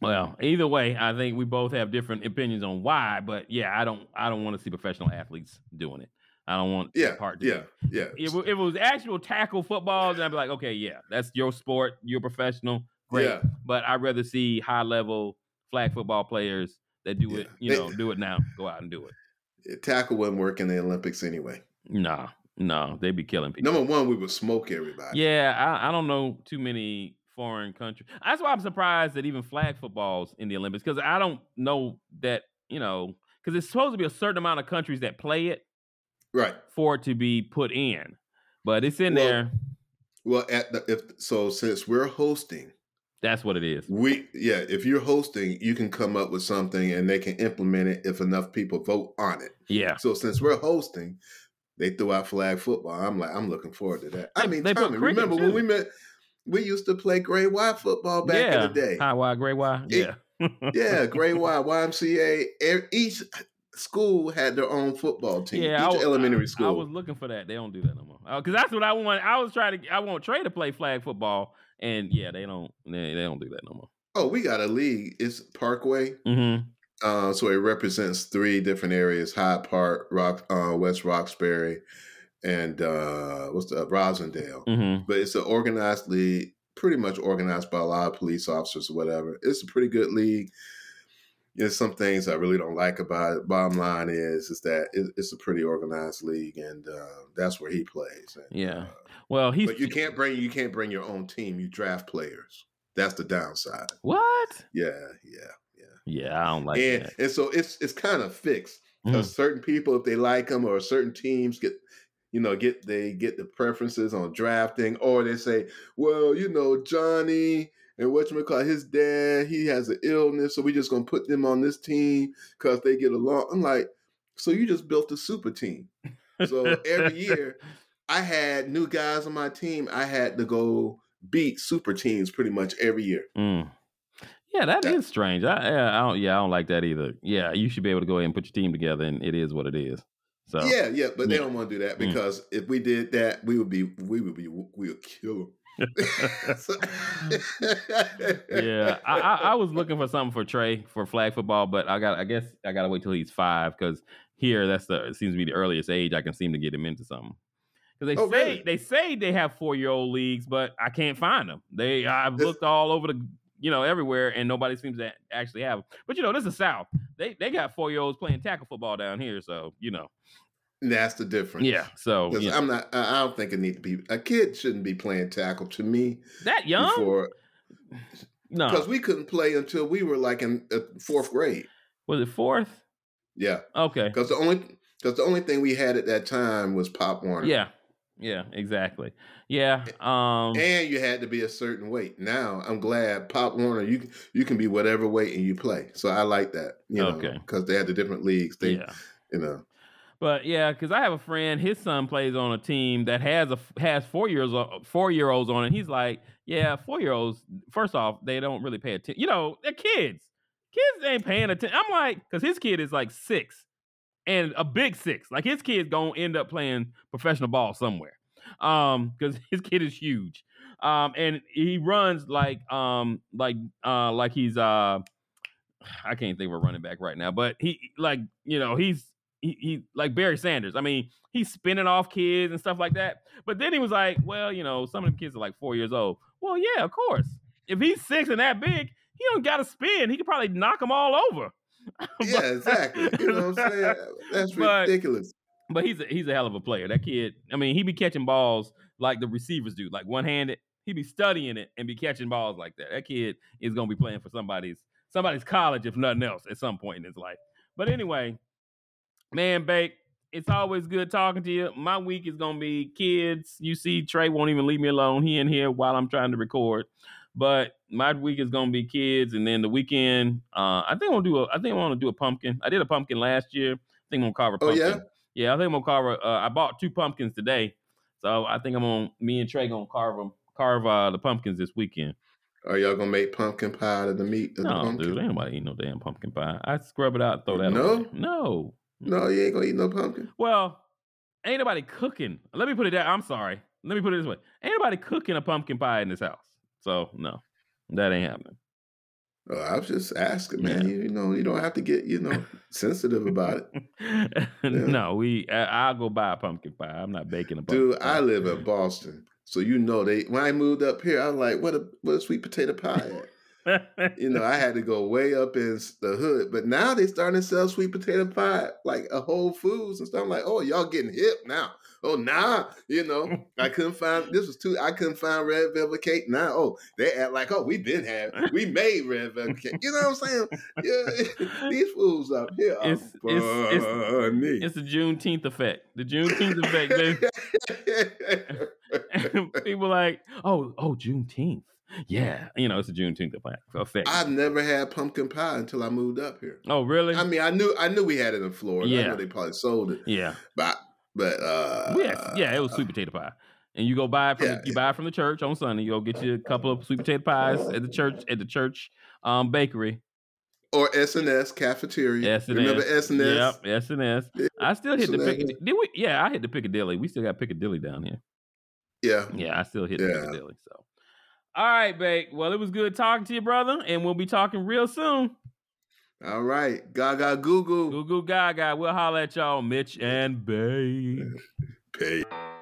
Well, either way, I think we both have different opinions on why, but yeah, I don't I don't want to see professional athletes doing it. I don't want Yeah, part to yeah, be- yeah. If, it- if it was actual tackle football, then I'd be like, okay, yeah, that's your sport, you're professional, great. Yeah. But I'd rather see high level flag football players that do it, you know, do it now, go out and do it. Tackle wouldn't work in the Olympics anyway. No, no, they'd be killing people. Number one, we would smoke everybody. Yeah, I, I don't know too many foreign countries. That's why I'm surprised that even flag football's in the Olympics because I don't know that you know because it's supposed to be a certain amount of countries that play it Right. for it to be put in, but it's in Well, there. Well, at the if so, since we're hosting, That's what it is. we yeah, if you're hosting, you can come up with something and they can implement it if enough people vote on it. Yeah, So since we're hosting, they threw out flag football. I'm like, I'm looking forward to that. I mean, they Tommy, remember when we met? We used to play Gray Y football back yeah. in the day. High Y, gray Y. Yeah, yeah, Gray Y, YMCA. Each school had their own football team. Yeah, Each I, elementary school. I was looking for that. They don't do that no more. Because that's what I want. I was trying to. I want Trey to play flag football, and yeah, they don't. They, they don't do that no more. oh, we got a league. It's Parkway. Mm-hmm. Uh, so it represents three different areas: Hyde Park, Rock, uh, West Roxbury, and uh, what's the uh, Roslindale. Mm-hmm. But it's an organized league, pretty much organized by a lot of police officers or whatever. It's a pretty good league. There's some things I really don't like about it. Bottom line is, is that it, it's a pretty organized league, and uh, that's where he plays. And, Yeah. uh, Well, he's but you can't bring you can't bring your own team. You draft players. That's the downside. what? Yeah, yeah, yeah. Yeah, I don't like and that. and so it's it's kind of fixed because certain people, if they like them, or certain teams get, you know, get they get the preferences on drafting, or they say, well, you know, Johnny and what you call his dad, he has an illness, so we just gonna put them on this team because they get along. I'm like, so you just built a super team. So every year, I had new guys on my team. I had to go beat super teams pretty much every year. Mm. Yeah, that That- is strange. I, yeah, I don't. Yeah, I don't like that either. Yeah, you should be able to go ahead and put your team together, and it is what it is. So Yeah, yeah, but they don't want to do that Mm. because if we did that, we would be, we would be, we would kill them. Yeah, I, I, I was looking for something for Trey for flag football, but I got. I guess I got to wait till he's five because here that's the it seems to be the earliest age I can seem to get him into something. Because they Oh, say really? they say they have four year old leagues, but I can't find them. They I've looked all over the you know everywhere, and nobody seems to actually have them. But you know, this is South. They they got four year olds playing tackle football down here, so you know, That's the difference. yeah. So. I'm not. I don't think it need to be. A kid shouldn't be playing tackle to me that young? before no, because we couldn't play until we were like in uh, fourth grade. was it fourth? Yeah, Okay. because the only because the only thing we had at that time was Pop Warner. Yeah. Yeah, exactly. Yeah. Um and you had to be a certain weight. Now I'm glad Pop Warner you can- you can be whatever weight and you play. So I like that. You know, Okay. because they had the different leagues. They yeah. you know. But yeah, because I have a friend, his son plays on a team that has a has four years four year olds on it. He's like, yeah, four year olds. First off, they don't really pay attention. You know, they're kids. Kids ain't paying attention. I'm like, because his kid is like six, and a big six. Like his kid's gonna end up playing professional ball somewhere. Um, because his kid is huge. Um, and he runs like um like uh like he's uh I can't think of a running back right now, but he like you know he's he, he like Barry Sanders. I mean, he's spinning off kids and stuff like that. But then he was like, well, you know, some of the kids are like four years old. Well, yeah, of course. If he's six and that big, he don't got to spin. He could probably knock them all over. Yeah, exactly. You know what I'm saying? That's But- ridiculous. But he's a, he's a hell of a player. That kid. I mean, he be catching balls like the receivers do, like one handed. He be studying it and be catching balls like that. That kid is gonna be playing for somebody's somebody's college, if nothing else, at some point in his life. But anyway, man, Bake, it's always good talking to you. My week is gonna be kids. You see, Trey won't even leave me alone. He in here while I'm trying to record. But my week is gonna be kids, and then the weekend, uh, I think I'm gonna do a. I think I want to do a pumpkin. I did a pumpkin last year. I think I'm gonna carve a pumpkin. Oh, yeah? Yeah, I think I'm gonna carve. A, uh, I bought two pumpkins today, so I think I'm on. Me and Trey gonna carve them. Carve uh, the pumpkins this weekend. Are y'all gonna make pumpkin pie out of the meat of No, pumpkin? dude, ain't nobody eat no damn pumpkin pie. I scrub it out, and throw that No? away. No, No, you ain't gonna eat no pumpkin. Well, ain't nobody cooking. Let me put it that. I'm sorry. Let me put it this way. Ain't nobody cooking a pumpkin pie in this house. So no, that ain't happening. Oh, I was just asking, man. You, you know, you don't have to get you know sensitive about it, no, we. I, I'll go buy a pumpkin pie. I'm not baking a pumpkin dude. pie. I live in Boston, so you know they. When I moved up here, I was like, "What a what a sweet potato pie!" You know, I had to go way up in the hood, but now they starting to sell sweet potato pie like a Whole Foods and stuff. I'm like, "Oh, y'all getting hip now." Oh, nah, you know, I couldn't find this was too. I couldn't find red velvet cake. Now, oh, they act like, oh, we been have, we made red velvet cake. You know what I'm saying? Yeah, these fools up here It's- it's- it's- funny. It's the Juneteenth effect. The Juneteenth effect, baby. People like, oh, oh, Juneteenth. Yeah, you know, it's a Juneteenth effect. I've never had pumpkin pie until I moved up here. oh, really? I mean, I knew I knew we had it in Florida. I Yeah. know they probably sold it, yeah, but but uh, yeah, yeah. It was sweet potato pie, and you go buy it from Yeah, the, you buy it from the church on Sunday. You go get you a couple of sweet potato pies at the church at the church um, bakery. or SNS cafeteria. S&S. Remember SNS? Yep, S and S. Yeah, I still hit the Piccadilly. Did we? Yeah, I hit the Piccadilly. We still got Piccadilly down here. Yeah. Yeah, I still hit the Piccadilly. So, all right, Bake. Well, it was good talking to you, brother, and we'll be talking real soon. All right. Gaga Goo Goo. Goo goo gaga. We'll holler at y'all, Mitch and Bake. Pay.